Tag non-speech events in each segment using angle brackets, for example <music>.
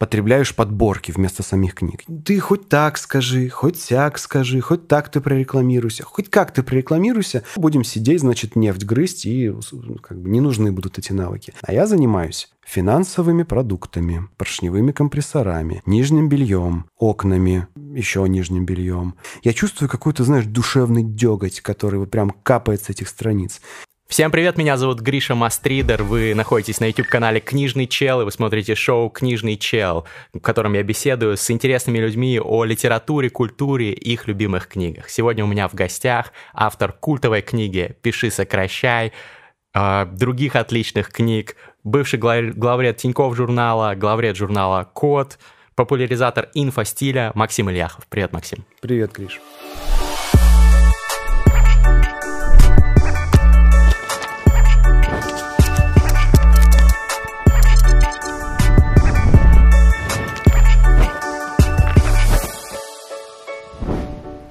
потребляешь подборки вместо самих книг. Ты хоть так скажи, хоть сяк скажи, хоть так ты прорекламируйся, хоть как ты прорекламируйся. Будем сидеть, значит, нефть грызть, и как бы не нужны будут эти навыки. А я занимаюсь финансовыми продуктами, поршневыми компрессорами, нижним бельем, окнами, еще нижним бельем. Я чувствую какой-то, знаешь, душевный деготь, который вот прям капает с этих страниц. Всем привет, меня зовут Гриша Мастридер, вы находитесь на YouTube-канале «Книжный чел», и вы смотрите шоу «Книжный чел», в котором я беседую с интересными людьми о литературе, культуре их любимых книгах. Сегодня у меня в гостях автор культовой книги «Пиши, сокращай», э, других отличных книг, бывший главред Тинькофф журнала, главред журнала «Код», популяризатор инфостиля Максим Ильяхов. Привет, Максим. Привет, Гриш.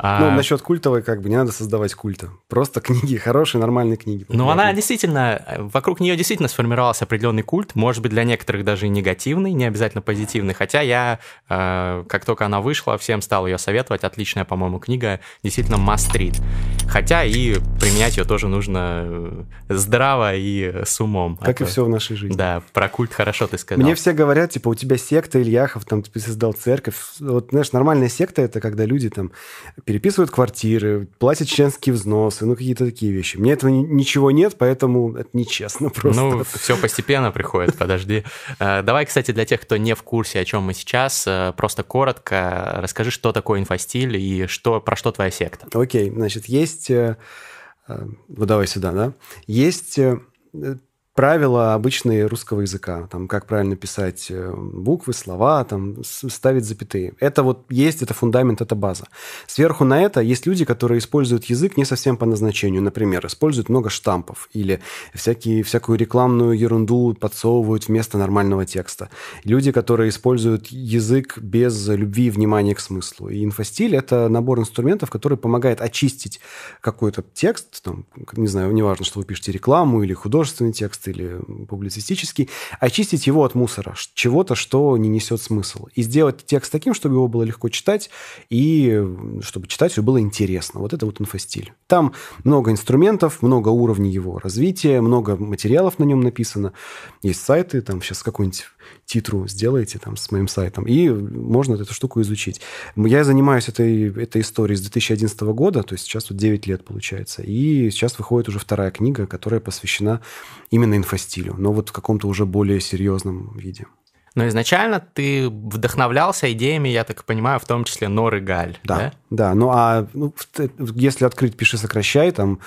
А... Ну, насчет культовой, как бы, не надо создавать культа. Просто <laughs> книги, хорошие, нормальные книги. Ну, она действительно, вокруг нее действительно сформировался определенный культ, может быть, для некоторых даже и негативный, не обязательно позитивный, хотя я, э, как только она вышла, всем стал ее советовать, отличная, по-моему, книга, действительно read. Хотя и применять ее тоже нужно э, здраво и с умом. Как а и все в нашей жизни. Да, про культ хорошо ты сказал. Мне все говорят, типа, у тебя секта Ильяхов, там, ты создал церковь. Вот, знаешь, нормальная секта — это когда люди там переписывают квартиры, платят членские взносы, ну, какие-то такие вещи. Мне этого ничего нет, поэтому это нечестно <laughs> просто. Ну, все постепенно приходит, подожди. Э, давай, кстати, для тех, кто не в курсе, о чем мы сейчас, э, просто коротко расскажи, что такое инфостиль и что, про что твоя секта. Окей, значит, есть... Э, вот давай сюда, да? Есть правила обычные русского языка, там, как правильно писать э, буквы, слова, там, ставить запятые. Это вот есть, это фундамент, это база. Сверху на это есть люди, которые используют язык не совсем по назначению. Например, используют много штампов или всякие, всякую рекламную ерунду подсовывают вместо нормального текста. Люди, которые используют язык без любви и внимания к смыслу. И инфостиль – это набор инструментов, который помогает очистить какой-то текст, там, не знаю, неважно, что вы пишете рекламу или художественный текст, или публицистический, очистить его от мусора, чего-то, что не несет смысл. И сделать текст таким, чтобы его было легко читать, и чтобы читателю было интересно. Вот это вот инфостиль. Там много инструментов, много уровней его развития, много материалов на нем написано. Есть сайты, там сейчас какой-нибудь титру сделаете там с моим сайтом, и можно эту штуку изучить. Я занимаюсь этой, этой историей с 2011 года, то есть сейчас вот 9 лет получается, и сейчас выходит уже вторая книга, которая посвящена именно инфостилю, но вот в каком-то уже более серьезном виде. Но изначально ты вдохновлялся идеями, я так понимаю, в том числе Норы Галь. Да, да. да. Ну, а ну, если открыть «Пиши, сокращай», там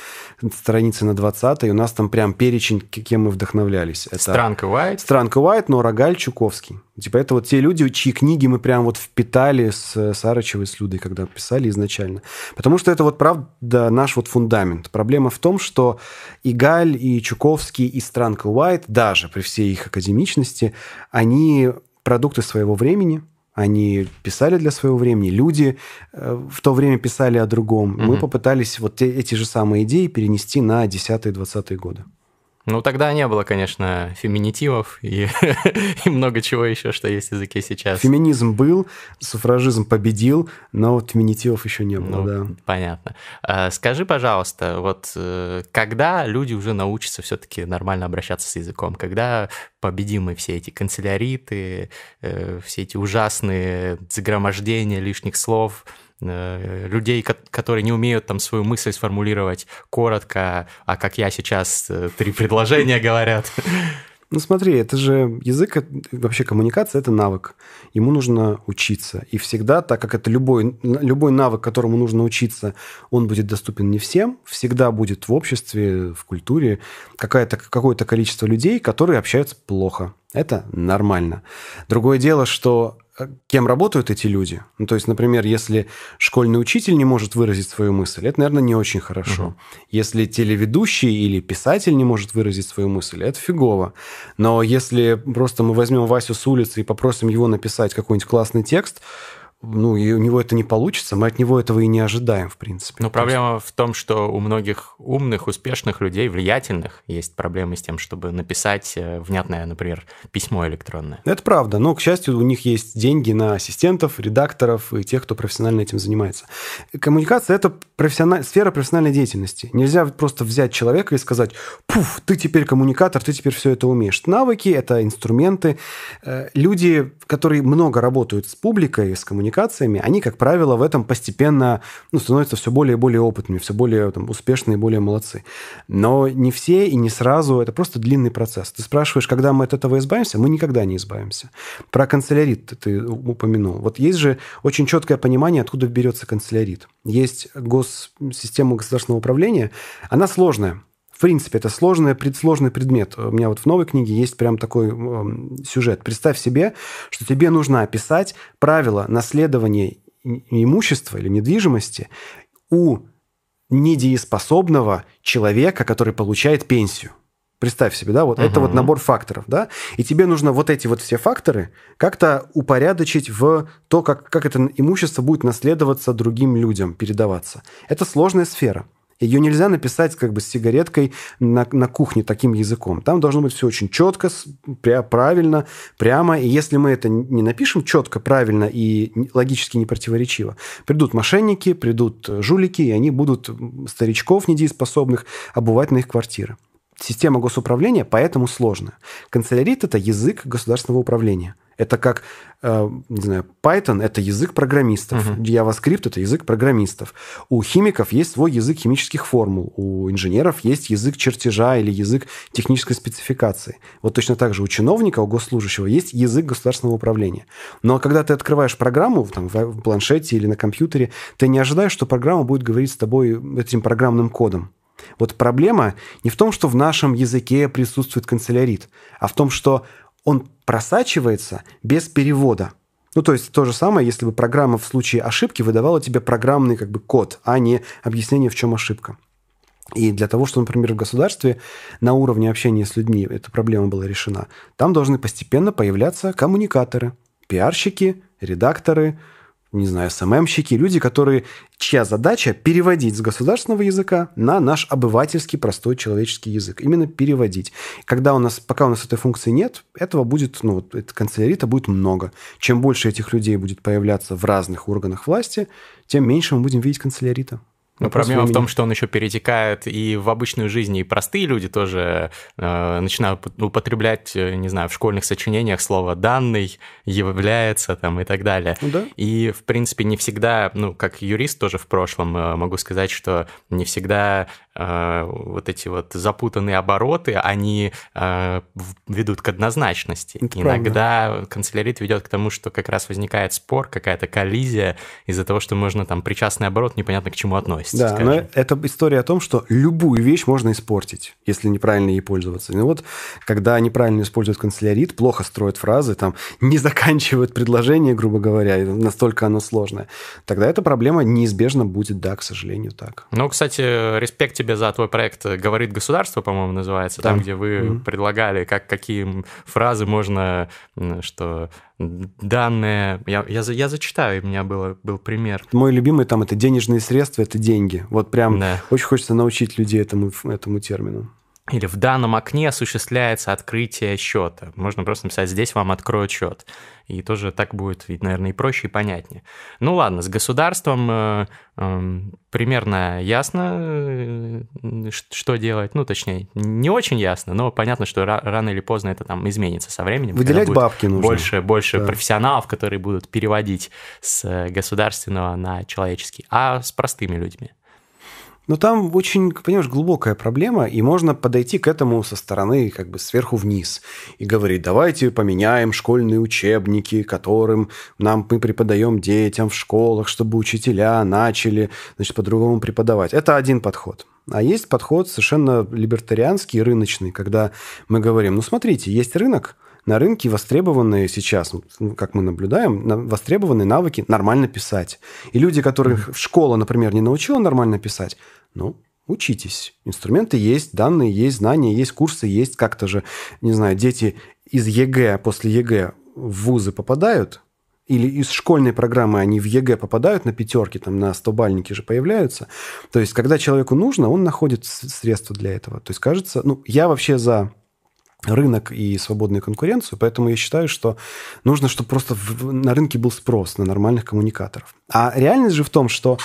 страницы на 20 у нас там прям перечень, кем мы вдохновлялись. Это Странка Уайт. Странка Уайт, Нора Галь, Чуковский. Типа это вот те люди, чьи книги мы прям вот впитали с Сарычевой, с Людой, когда писали изначально. Потому что это вот правда наш вот фундамент. Проблема в том, что и Галь, и Чуковский, и Странка Уайт, даже при всей их академичности, они продукты своего времени, они писали для своего времени, люди э, в то время писали о другом. Угу. Мы попытались вот эти же самые идеи перенести на 10-20-е годы. Ну, тогда не было, конечно, феминитивов и, <laughs> и много чего еще, что есть в языке сейчас. Феминизм был, суфражизм победил, но вот феминитивов еще не было, ну, да. Понятно. А, скажи, пожалуйста, вот э, когда люди уже научатся все-таки нормально обращаться с языком, когда победим мы все эти канцеляриты, э, все эти ужасные загромождения лишних слов, людей, которые не умеют там свою мысль сформулировать коротко, а как я сейчас э, три предложения говорят. Ну смотри, это же язык, вообще коммуникация – это навык. Ему нужно учиться. И всегда, так как это любой, любой навык, которому нужно учиться, он будет доступен не всем, всегда будет в обществе, в культуре какое-то какое-то количество людей, которые общаются плохо. Это нормально. Другое дело, что Э, кем работают эти люди. Ну, то есть, например, если школьный учитель не может выразить свою мысль, это, наверное, не очень хорошо. Угу. Если телеведущий или писатель не может выразить свою мысль, это фигово. Но если просто мы возьмем Васю с улицы и попросим его написать какой-нибудь классный текст, ну, и у него это не получится, мы от него этого и не ожидаем, в принципе. Но проблема в том, что у многих умных, успешных людей, влиятельных, есть проблемы с тем, чтобы написать э, внятное, например, письмо электронное. Это правда, но, к счастью, у них есть деньги на ассистентов, редакторов и тех, кто профессионально этим занимается. Коммуникация – это профессиональ... сфера профессиональной деятельности. Нельзя просто взять человека и сказать, пуф, ты теперь коммуникатор, ты теперь все это умеешь. Навыки – это инструменты. Э, люди, которые много работают с публикой, с коммуникацией, коммуникациями, они, как правило, в этом постепенно ну, становятся все более и более опытными, все более там, успешные более молодцы. Но не все и не сразу, это просто длинный процесс. Ты спрашиваешь, когда мы от этого избавимся? Мы никогда не избавимся. Про канцелярит ты упомянул. Вот есть же очень четкое понимание, откуда берется канцелярит. Есть госсистема государственного управления, она сложная, принципе, это сложный, сложный предмет. У меня вот в новой книге есть прям такой э, сюжет. Представь себе, что тебе нужно описать правила наследования имущества или недвижимости у недееспособного человека, который получает пенсию. Представь себе, да, вот угу. это вот набор факторов, да, и тебе нужно вот эти вот все факторы как-то упорядочить в то, как, как это имущество будет наследоваться другим людям, передаваться. Это сложная сфера. Ее нельзя написать как бы с сигареткой на, на кухне таким языком. Там должно быть все очень четко, правильно, прямо. И если мы это не напишем четко, правильно и логически не противоречиво, придут мошенники, придут жулики, и они будут старичков недееспособных обувать на их квартиры. Система госуправления поэтому сложная. Канцелярит – это язык государственного управления. Это как, э, не знаю, Python – это язык программистов, uh-huh. JavaScript – это язык программистов. У химиков есть свой язык химических формул, у инженеров есть язык чертежа или язык технической спецификации. Вот точно так же у чиновника, у госслужащего есть язык государственного управления. Но когда ты открываешь программу там, в планшете или на компьютере, ты не ожидаешь, что программа будет говорить с тобой этим программным кодом. Вот проблема не в том, что в нашем языке присутствует канцелярит, а в том, что он просачивается без перевода. Ну, то есть то же самое, если бы программа в случае ошибки выдавала тебе программный как бы код, а не объяснение, в чем ошибка. И для того, чтобы, например, в государстве на уровне общения с людьми эта проблема была решена, там должны постепенно появляться коммуникаторы, пиарщики, редакторы, не знаю, СММщики, люди, которые, чья задача переводить с государственного языка на наш обывательский простой человеческий язык. Именно переводить. Когда у нас, пока у нас этой функции нет, этого будет, ну, вот, канцелярита будет много. Чем больше этих людей будет появляться в разных органах власти, тем меньше мы будем видеть канцелярита. Но проблема в том, что он еще перетекает и в обычную жизнь, и простые люди тоже э, начинают употреблять, э, не знаю, в школьных сочинениях слово «данный», «является» там и так далее. Ну да. И, в принципе, не всегда, ну, как юрист тоже в прошлом э, могу сказать, что не всегда вот эти вот запутанные обороты, они э, ведут к однозначности. Это Иногда правда. канцелярит ведет к тому, что как раз возникает спор, какая-то коллизия из-за того, что можно там причастный оборот непонятно к чему относится. Да, скажем. но это история о том, что любую вещь можно испортить, если неправильно ей пользоваться. И вот когда неправильно используют канцелярит, плохо строят фразы, там не заканчивают предложение, грубо говоря, настолько оно сложное, тогда эта проблема неизбежно будет, да, к сожалению, так. Ну, кстати, респект тебе за твой проект «Говорит государство», по-моему, называется, да. там, где вы mm-hmm. предлагали, как, какие фразы можно, что данные. Я, я, я зачитаю, у меня было, был пример. Мой любимый там это денежные средства, это деньги. Вот прям да. очень хочется научить людей этому, этому термину. Или в данном окне осуществляется открытие счета. Можно просто написать, здесь вам откроют счет. И тоже так будет, наверное, и проще, и понятнее. Ну ладно, с государством э, э, примерно ясно, э, что делать. Ну, точнее, не очень ясно, но понятно, что рано или поздно это там изменится со временем. Выделять бабки нужно. Больше, больше да. профессионалов, которые будут переводить с государственного на человеческий. А с простыми людьми? Но там очень, понимаешь, глубокая проблема, и можно подойти к этому со стороны как бы сверху вниз и говорить, давайте поменяем школьные учебники, которым нам мы преподаем детям в школах, чтобы учителя начали значит, по-другому преподавать. Это один подход. А есть подход совершенно либертарианский, рыночный, когда мы говорим, ну смотрите, есть рынок, на рынке востребованные сейчас, ну, как мы наблюдаем, востребованные навыки нормально писать. И люди, которых школа, например, не научила нормально писать, ну, учитесь. Инструменты есть, данные есть, знания есть, курсы есть. Как-то же, не знаю, дети из ЕГЭ, после ЕГЭ в вузы попадают, или из школьной программы они в ЕГЭ попадают на пятерки, там на 100 бальники же появляются. То есть, когда человеку нужно, он находит средства для этого. То есть, кажется, ну, я вообще за рынок и свободную конкуренцию, поэтому я считаю, что нужно, чтобы просто в, на рынке был спрос на нормальных коммуникаторов. А реальность же в том, что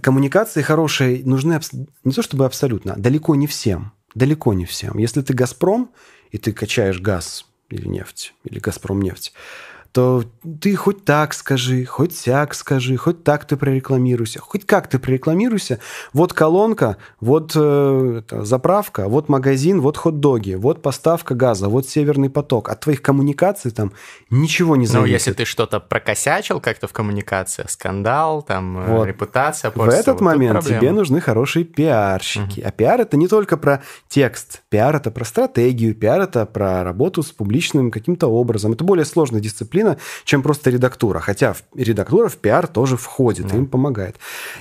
коммуникации хорошие нужны не то чтобы абсолютно, а далеко не всем. Далеко не всем. Если ты «Газпром», и ты качаешь газ или нефть, или «Газпром» нефть, то ты хоть так скажи, хоть сяк скажи, хоть так ты прорекламируйся, хоть как ты прорекламируйся. Вот колонка, вот э, это, заправка, вот магазин, вот хот-доги, вот поставка газа, вот северный поток. От твоих коммуникаций там ничего не зависит. Ну, если ты что-то прокосячил как-то в коммуникации, скандал, там, э, вот. репутация портится, В этот вот момент тебе нужны хорошие пиарщики. Угу. А пиар это не только про текст. Пиар это про стратегию, пиар это про работу с публичным каким-то образом. Это более сложная дисциплина дисциплина, чем просто редактура. Хотя редактура в пиар тоже входит, да. им помогает.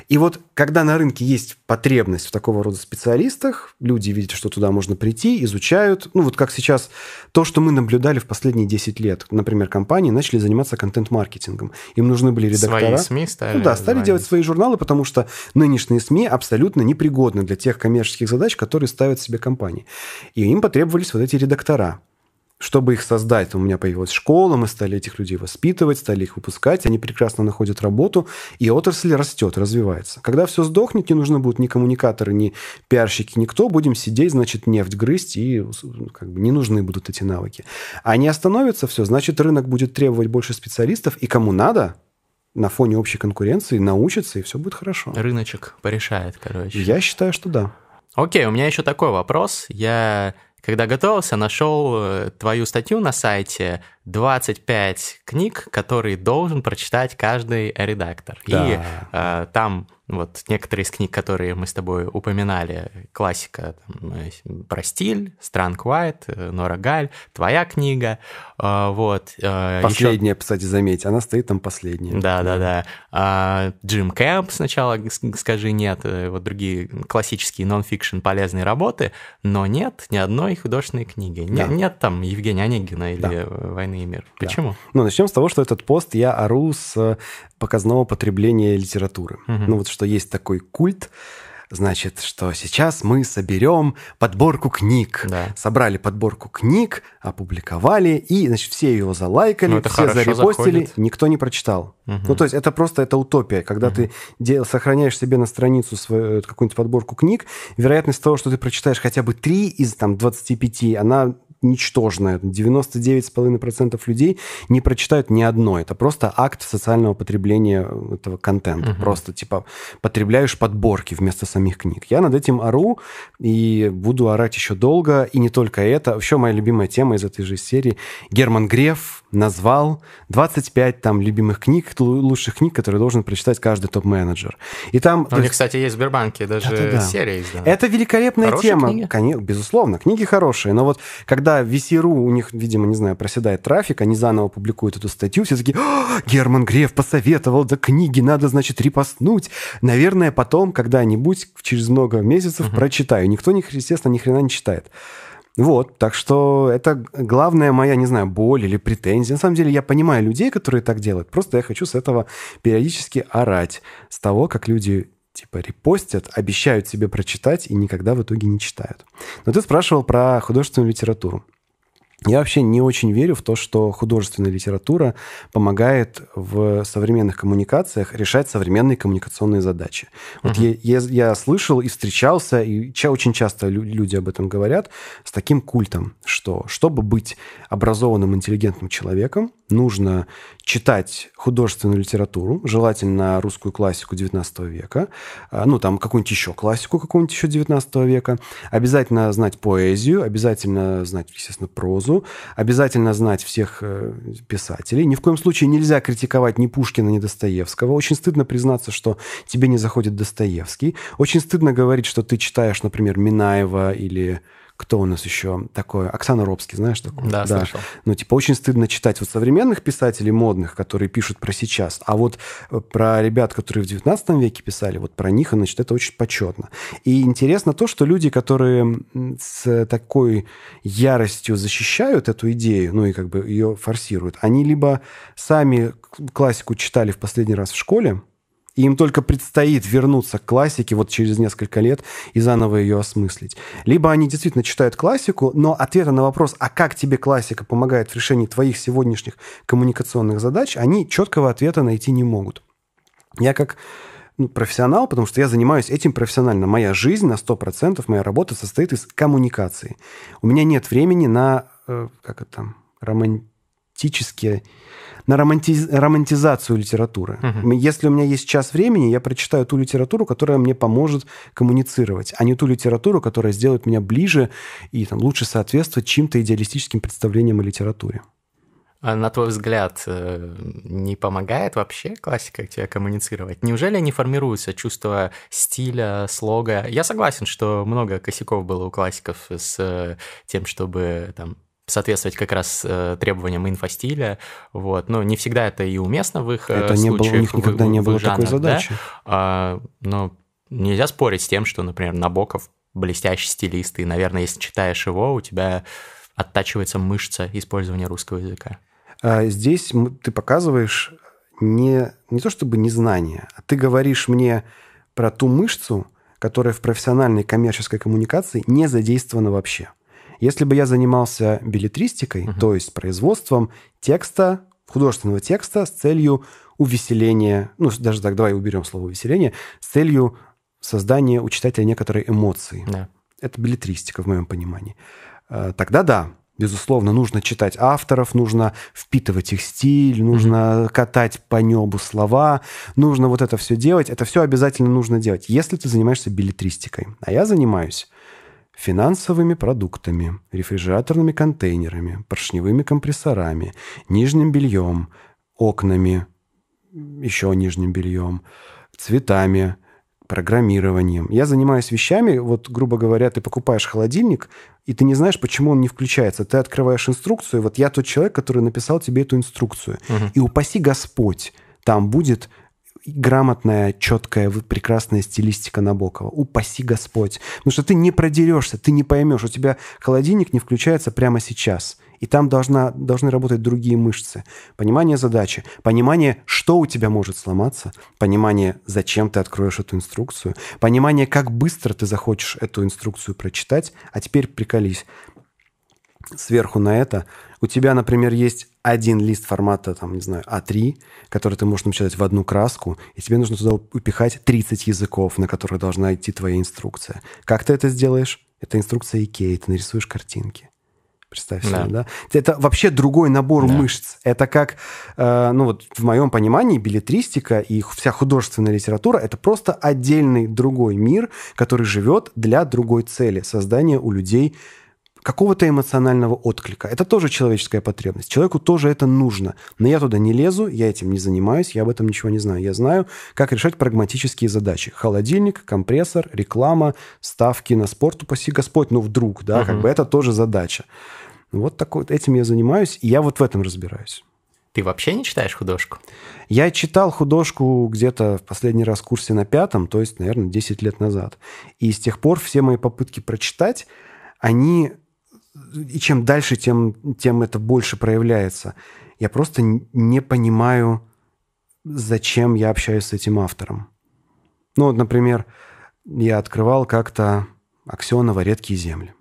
И вот когда на рынке есть потребность в такого рода специалистах, люди видят, что туда можно прийти, изучают. Ну вот как сейчас то, что мы наблюдали в последние 10 лет. Например, компании начали заниматься контент-маркетингом. Им нужны были редактора. Свои СМИ стали. Ну да, стали звонить. делать свои журналы, потому что нынешние СМИ абсолютно непригодны для тех коммерческих задач, которые ставят себе компании. И им потребовались вот эти редактора. Чтобы их создать, у меня появилась школа, мы стали этих людей воспитывать, стали их выпускать, они прекрасно находят работу, и отрасль растет, развивается. Когда все сдохнет, не нужны будут ни коммуникаторы, ни пиарщики, никто, будем сидеть, значит, нефть грызть, и как бы не нужны будут эти навыки. Они остановятся, все, значит, рынок будет требовать больше специалистов, и кому надо, на фоне общей конкуренции научится, и все будет хорошо. Рыночек порешает, короче. Я считаю, что да. Окей, у меня еще такой вопрос. Я когда готовился, нашел э, твою статью на сайте 25 книг, которые должен прочитать каждый редактор. Да. И э, там вот некоторые из книг, которые мы с тобой упоминали, классика там, э, про стиль, Странг Уайт, э, Нора Галь, твоя книга, э, вот. Последняя, Еще... кстати, заметь, она стоит там последняя. Да-да-да. А, Джим Кэмп сначала «Скажи нет», вот другие классические нон-фикшн полезные работы, но нет ни одной художественной книги. Да. Нет, нет там Евгения Онегина или да. «Войны и мир». Почему? Да. Ну, начнем с того, что этот пост я ору с показного потребления литературы. Угу. Ну вот что есть такой культ, значит, что сейчас мы соберем подборку книг. Да. Собрали подборку книг, опубликовали, и, значит, все ее залайкали, ну, все зарепостили, заходит. никто не прочитал. Угу. Ну, то есть это просто это утопия. Когда угу. ты дел, сохраняешь себе на страницу свою какую-нибудь подборку книг, вероятность того, что ты прочитаешь хотя бы три из там 25, она ничтожная. 99,5% людей не прочитают ни одно. Это просто акт социального потребления этого контента. Угу. Просто, типа, потребляешь подборки вместо самих книг. Я над этим ору и буду орать еще долго. И не только это. Вообще, моя любимая тема из этой же серии. Герман Греф назвал 25 там любимых книг, лучших книг, которые должен прочитать каждый топ-менеджер. И там... У них, кстати, есть в Сбербанке даже да, да, серия издана. Это великолепная Хорошие тема. Книги? Конечно, безусловно, книги хорошие. Но вот когда VC.ru у них, видимо, не знаю, проседает трафик, они заново публикуют эту статью, все такие, Герман Греф посоветовал, да книги надо, значит, репостнуть. Наверное, потом когда-нибудь, через много месяцев, угу. прочитаю. Никто, естественно, ни хрена не читает. Вот, так что это главная моя, не знаю, боль или претензия. На самом деле я понимаю людей, которые так делают. Просто я хочу с этого периодически орать. С того, как люди типа репостят, обещают себе прочитать и никогда в итоге не читают. Но ты спрашивал про художественную литературу. Я вообще не очень верю в то, что художественная литература помогает в современных коммуникациях решать современные коммуникационные задачи. Вот я, я, я слышал и встречался, и ча, очень часто люди об этом говорят, с таким культом, что чтобы быть образованным, интеллигентным человеком, нужно читать художественную литературу, желательно русскую классику XIX века, а, ну, там какую-нибудь еще классику какую-нибудь еще XIX века, обязательно знать поэзию, обязательно знать, естественно, прозу, обязательно знать всех э, писателей. Ни в коем случае нельзя критиковать ни Пушкина, ни Достоевского. Очень стыдно признаться, что тебе не заходит Достоевский. Очень стыдно говорить, что ты читаешь, например, Минаева или кто у нас еще такое? Оксана Робский, знаешь такое? Да, да, слышал. Ну, типа, очень стыдно читать вот современных писателей модных, которые пишут про сейчас, а вот э, про ребят, которые в 19 веке писали, вот про них, значит, это очень почетно. И интересно то, что люди, которые с такой яростью защищают эту идею, ну и как бы ее форсируют, они либо сами классику читали в последний раз в школе, и им только предстоит вернуться к классике вот через несколько лет и заново ее осмыслить. Либо они действительно читают классику, но ответа на вопрос, а как тебе классика помогает в решении твоих сегодняшних коммуникационных задач, они четкого ответа найти не могут. Я как ну, профессионал, потому что я занимаюсь этим профессионально. Моя жизнь на 100%, моя работа состоит из коммуникации. У меня нет времени на, э, как это, романтические на романти... романтизацию литературы. Угу. Если у меня есть час времени, я прочитаю ту литературу, которая мне поможет коммуницировать, а не ту литературу, которая сделает меня ближе и там, лучше соответствовать чьим-то идеалистическим представлениям о литературе. А на твой взгляд, э, не помогает вообще классика тебе коммуницировать? Неужели не формируется чувство стиля, слога? Я согласен, что много косяков было у классиков с э, тем, чтобы там соответствовать как раз э, требованиям инфостиля, вот, но не всегда это и уместно в их э, это случаях. Не было, у них никогда в, не было жанрах, такой задачи. Да? А, но нельзя спорить с тем, что, например, Набоков блестящий стилист, и, наверное, если читаешь его, у тебя оттачивается мышца использования русского языка. А здесь ты показываешь не, не то чтобы незнание, а ты говоришь мне про ту мышцу, которая в профессиональной коммерческой коммуникации не задействована вообще. Если бы я занимался билетристикой, угу. то есть производством текста, художественного текста с целью увеселения, ну, даже так, давай уберем слово увеселение, с целью создания у читателя некоторой эмоции. Да. Это билетристика, в моем понимании. А, тогда да, безусловно, нужно читать авторов, нужно впитывать их стиль, нужно mm-hmm. катать по небу слова, нужно вот это все делать. Это все обязательно нужно делать, если ты занимаешься билетристикой. А я занимаюсь финансовыми продуктами, рефрижераторными контейнерами, поршневыми компрессорами, нижним бельем, окнами, еще нижним бельем, цветами, программированием. Я занимаюсь вещами, вот, грубо говоря, ты покупаешь холодильник, и ты не знаешь, почему он не включается. Ты открываешь инструкцию, вот я тот человек, который написал тебе эту инструкцию. Угу. И упаси Господь, там будет грамотная, четкая, прекрасная стилистика Набокова. Упаси Господь. Потому что ты не продерешься, ты не поймешь. У тебя холодильник не включается прямо сейчас. И там должна, должны работать другие мышцы. Понимание задачи, понимание, что у тебя может сломаться, понимание, зачем ты откроешь эту инструкцию, понимание, как быстро ты захочешь эту инструкцию прочитать. А теперь приколись. Сверху на это у тебя, например, есть один лист формата, там, не знаю, А3, который ты можешь напечатать в одну краску, и тебе нужно туда упихать 30 языков, на которые должна идти твоя инструкция. Как ты это сделаешь? Это инструкция Икеи, ты нарисуешь картинки. Представь себе, да. да? Это вообще другой набор да. мышц. Это как, э, ну вот в моем понимании, билетристика и вся художественная литература – это просто отдельный другой мир, который живет для другой цели – создания у людей какого-то эмоционального отклика. Это тоже человеческая потребность. Человеку тоже это нужно. Но я туда не лезу, я этим не занимаюсь, я об этом ничего не знаю. Я знаю, как решать прагматические задачи. Холодильник, компрессор, реклама, ставки на спорт, упаси Господь, ну вдруг, да, угу. как бы это тоже задача. Вот так вот этим я занимаюсь, и я вот в этом разбираюсь. Ты вообще не читаешь художку? Я читал художку где-то в последний раз в курсе на пятом, то есть, наверное, 10 лет назад. И с тех пор все мои попытки прочитать, они и чем дальше, тем, тем это больше проявляется. Я просто не понимаю, зачем я общаюсь с этим автором. Ну, вот, например, я открывал как-то Аксенова «Редкие земли».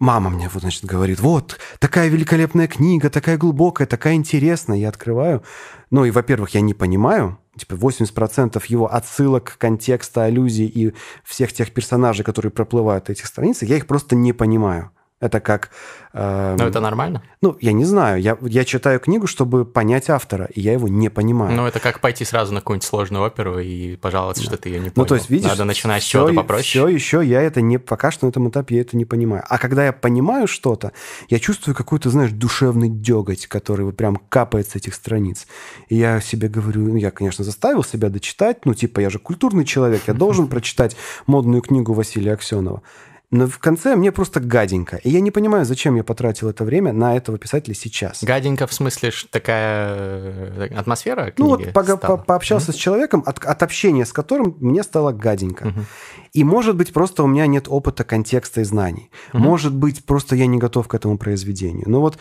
Мама мне, вот, значит, говорит, вот, такая великолепная книга, такая глубокая, такая интересная. Я открываю. Ну, и, во-первых, я не понимаю, типа 80% его отсылок, контекста, аллюзий и всех тех персонажей, которые проплывают на этих страницах, я их просто не понимаю. Это как... Э, Но это нормально? Ну, я не знаю. Я, я читаю книгу, чтобы понять автора, и я его не понимаю. Ну, это как пойти сразу на какую-нибудь сложную оперу и пожаловаться, да. что ты ее не понял. Ну, то есть, видишь... Надо начинать с чего-то попроще. Все еще я это не... Пока что на этом этапе я это не понимаю. А когда я понимаю что-то, я чувствую какой-то, знаешь, душевный деготь, который вот прям капает с этих страниц. И я себе говорю... Ну, я, конечно, заставил себя дочитать. Ну, типа, я же культурный человек, я должен <laughs> прочитать модную книгу Василия Аксенова. Но в конце мне просто гаденько. И я не понимаю, зачем я потратил это время на этого писателя сейчас. Гаденько в смысле такая э, атмосфера книги Ну вот по, по, пообщался mm-hmm. с человеком, от, от общения с которым мне стало гаденько. Mm-hmm. И может быть просто у меня нет опыта, контекста и знаний. Mm-hmm. Может быть просто я не готов к этому произведению. Но вот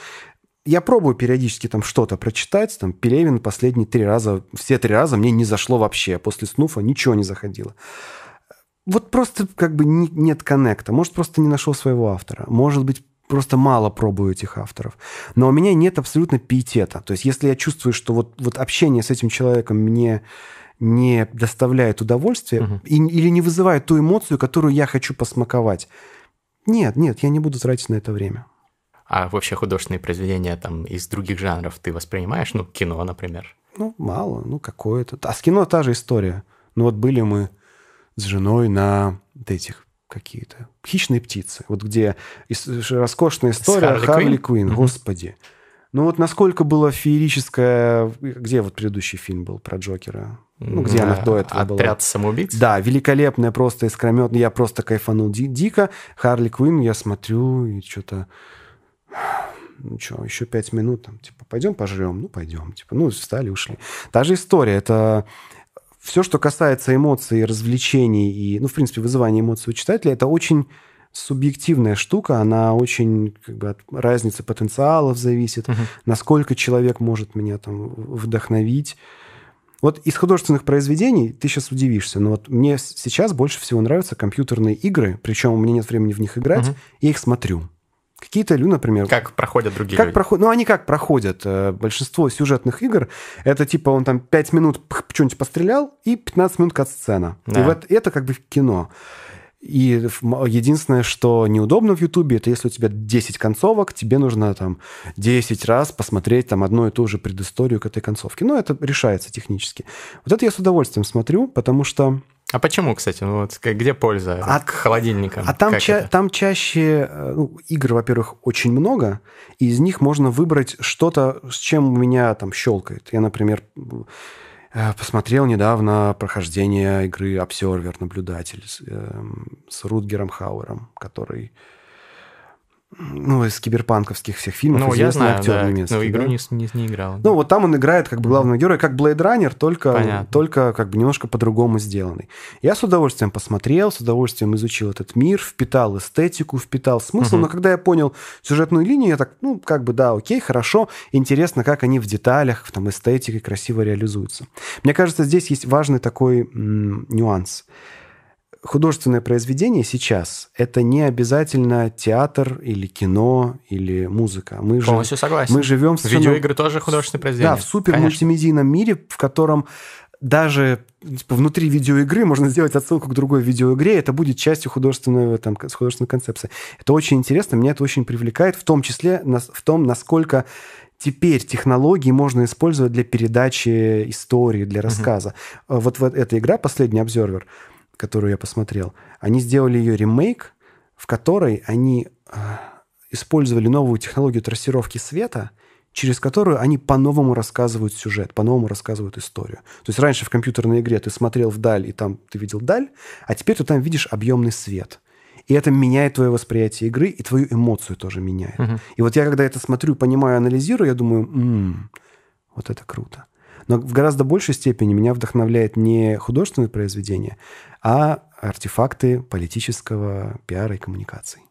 я пробую периодически там что-то прочитать, там Пелевин последние три раза, все три раза мне не зашло вообще, после снуфа ничего не заходило. Вот просто как бы не, нет коннекта, может, просто не нашел своего автора, может быть, просто мало пробую этих авторов. Но у меня нет абсолютно пиетета. То есть если я чувствую, что вот, вот общение с этим человеком мне не доставляет удовольствия угу. и, или не вызывает ту эмоцию, которую я хочу посмаковать, нет, нет, я не буду тратить на это время. А вообще художественные произведения там из других жанров ты воспринимаешь? Ну, кино, например. Ну, мало, ну, какое-то. А с кино та же история. Ну, вот были мы с женой на вот этих какие-то хищные птицы. Вот где роскошная история Харли, Харли Квин, mm-hmm. господи. Ну вот насколько было феерическое... Где вот предыдущий фильм был про Джокера? Ну, где она до этого Отряд была? Отряд самоубийц? Да, великолепная, просто искрометная. Я просто кайфанул ди- дико. Харли Квин, я смотрю и что-то ну что, еще пять минут, там, типа, пойдем пожрем? Ну, пойдем. Типа, ну, встали, ушли. Та же история. Это все, что касается эмоций, развлечений и, ну, в принципе, вызывания эмоций у читателя, это очень субъективная штука, она очень как бы от разницы потенциалов зависит, uh-huh. насколько человек может меня там вдохновить. Вот из художественных произведений ты сейчас удивишься, но вот мне сейчас больше всего нравятся компьютерные игры, причем у меня нет времени в них играть, uh-huh. я их смотрю. Какие-то, ну, например... Как проходят другие как люди? Проход... Ну, они как проходят? Э, большинство сюжетных игр, это типа он там 5 минут что-нибудь пострелял, и 15 минут кат-сцена. Да. И вот это как бы кино. И единственное, что неудобно в Ютубе, это если у тебя 10 концовок, тебе нужно там 10 раз посмотреть там одну и ту же предысторию к этой концовке. Но это решается технически. Вот это я с удовольствием смотрю, потому что а почему, кстати? Ну, вот где польза а, к холодильникам? А там, ча- там чаще э, ну, игр, во-первых, очень много, и из них можно выбрать что-то, с чем у меня там щелкает. Я, например, э, посмотрел недавно прохождение игры Observer, наблюдатель, с, э, с Рутгером Хауэром, который ну, из киберпанковских всех фильмов. Ну, я знаю, актер да, немецкий. Но игру да? не, не, не играл. Ну, вот там он играет как бы главного героя, как Blade Runner, только, только как бы немножко по-другому сделанный. Я с удовольствием посмотрел, с удовольствием изучил этот мир, впитал эстетику, впитал смысл, угу. но когда я понял сюжетную линию, я так, ну, как бы, да, окей, хорошо, интересно, как они в деталях, в там, эстетике красиво реализуются. Мне кажется, здесь есть важный такой м- нюанс – художественное произведение сейчас – это не обязательно театр или кино или музыка. Мы Полностью же, согласен. Мы живем в... Видеоигры тоже художественное произведение. Да, в супер мультимедийном мире, в котором даже типа, внутри видеоигры можно сделать отсылку к другой видеоигре, это будет частью художественного, там, художественной концепции. Это очень интересно, меня это очень привлекает, в том числе в том, насколько теперь технологии можно использовать для передачи истории, для рассказа. Mm-hmm. Вот, вот эта игра «Последний обзорвер», которую я посмотрел, они сделали ее ремейк, в которой они э, использовали новую технологию трассировки света, через которую они по-новому рассказывают сюжет, по-новому рассказывают историю. То есть раньше в компьютерной игре ты смотрел вдаль, и там ты видел даль, а теперь ты там видишь объемный свет. И это меняет твое восприятие игры, и твою эмоцию тоже меняет. Uh-huh. И вот я, когда это смотрю, понимаю, анализирую, я думаю, м-м, вот это круто. Но в гораздо большей степени меня вдохновляет не художественное произведение, а артефакты политического пиара и коммуникаций.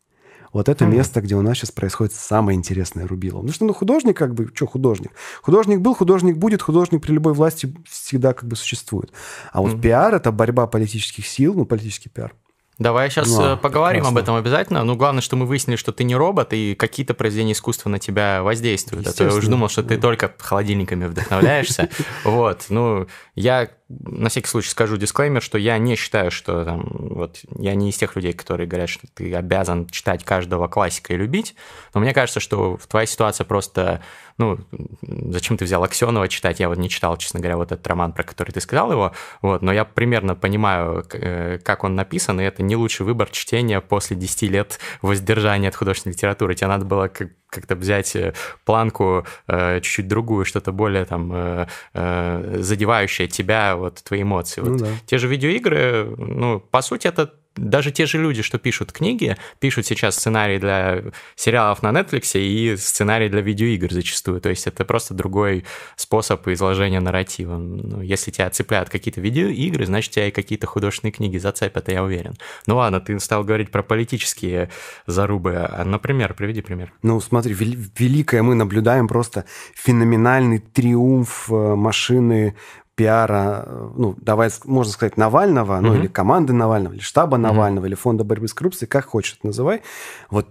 Вот это mm-hmm. место, где у нас сейчас происходит самое интересное рубило. Ну что, ну художник как бы, что художник? Художник был, художник будет, художник при любой власти всегда как бы существует. А вот mm-hmm. пиар – это борьба политических сил, ну политический пиар. Давай сейчас ну, э, поговорим прекрасно. об этом обязательно. Ну, главное, что мы выяснили, что ты не робот, и какие-то произведения искусства на тебя воздействуют. А то я уже думал, что ты только холодильниками вдохновляешься. <laughs> Вот, ну, я на всякий случай скажу дисклеймер, что я не считаю, что там, вот, я не из тех людей, которые говорят, что ты обязан читать каждого классика и любить, но мне кажется, что в твоей ситуации просто, ну, зачем ты взял Аксенова читать, я вот не читал, честно говоря, вот этот роман, про который ты сказал его, вот, но я примерно понимаю, э, как он написан, и это не лучший выбор чтения после 10 лет воздержания от художественной литературы. Тебе надо было как-то взять э, планку э, чуть-чуть другую, что-то более там э, э, задевающее тебя, вот твои эмоции. Ну, вот. да. Те же видеоигры, ну, по сути, это даже те же люди, что пишут книги, пишут сейчас сценарии для сериалов на Netflix и сценарий для видеоигр зачастую. То есть это просто другой способ изложения нарратива. Ну, если тебя цепляют какие-то видеоигры, значит, тебя и какие-то художественные книги зацепят, я уверен. Ну ладно, ты стал говорить про политические зарубы. А, например, приведи пример. Ну, смотри, великое мы наблюдаем просто феноменальный триумф э, машины пиара, ну, давай, можно сказать, Навального, mm-hmm. ну, или команды Навального, или штаба mm-hmm. Навального, или фонда борьбы с коррупцией, как хочешь называй. Вот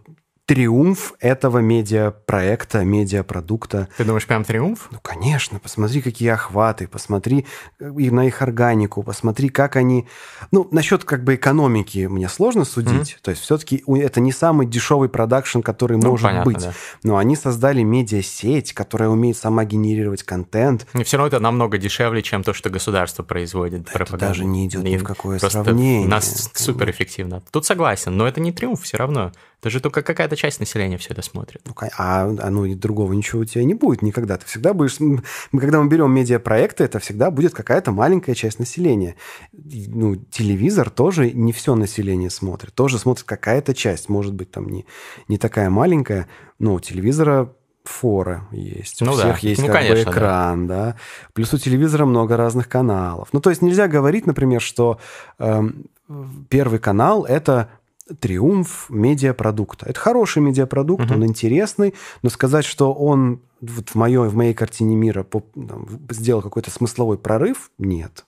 триумф этого медиапроекта, медиапродукта. Ты думаешь, прям триумф? Ну, конечно. Посмотри, какие охваты, посмотри и на их органику, посмотри, как они... Ну, насчет как бы экономики мне сложно судить. Mm-hmm. То есть все-таки это не самый дешевый продакшн, который ну, может понятно, быть. Да. Но они создали медиасеть, которая умеет сама генерировать контент. И все равно это намного дешевле, чем то, что государство производит. Это пропаганду. даже не идет ни в какое сравнение. У нас суперэффективно. Тут согласен, но это не триумф все равно. Это же только какая-то часть населения все это смотрит. Ну, а, а ну и другого ничего у тебя не будет никогда. Ты всегда будешь... Когда мы берем медиапроекты, это всегда будет какая-то маленькая часть населения. Ну, телевизор тоже не все население смотрит. Тоже смотрит какая-то часть. Может быть, там не, не такая маленькая, но у телевизора фора есть. Ну, у всех да. есть ну, как конечно, бы экран, да. да. Плюс у телевизора много разных каналов. Ну, то есть нельзя говорить, например, что э, первый канал это триумф медиапродукта. Это хороший медиапродукт, угу. он интересный, но сказать, что он вот в, моей, в моей картине мира сделал какой-то смысловой прорыв, нет.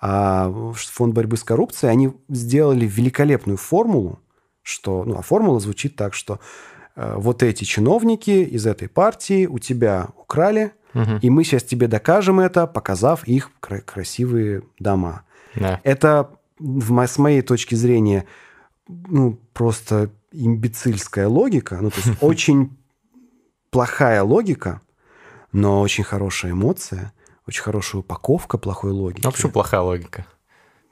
А фонд борьбы с коррупцией, они сделали великолепную формулу, что, ну, а формула звучит так, что э, вот эти чиновники из этой партии у тебя украли, угу. и мы сейчас тебе докажем это, показав их красивые дома. Да. Это, в, с моей точки зрения, ну, просто имбецильская логика, ну, то есть <laughs> очень плохая логика, но очень хорошая эмоция, очень хорошая упаковка плохой логики. А почему плохая логика?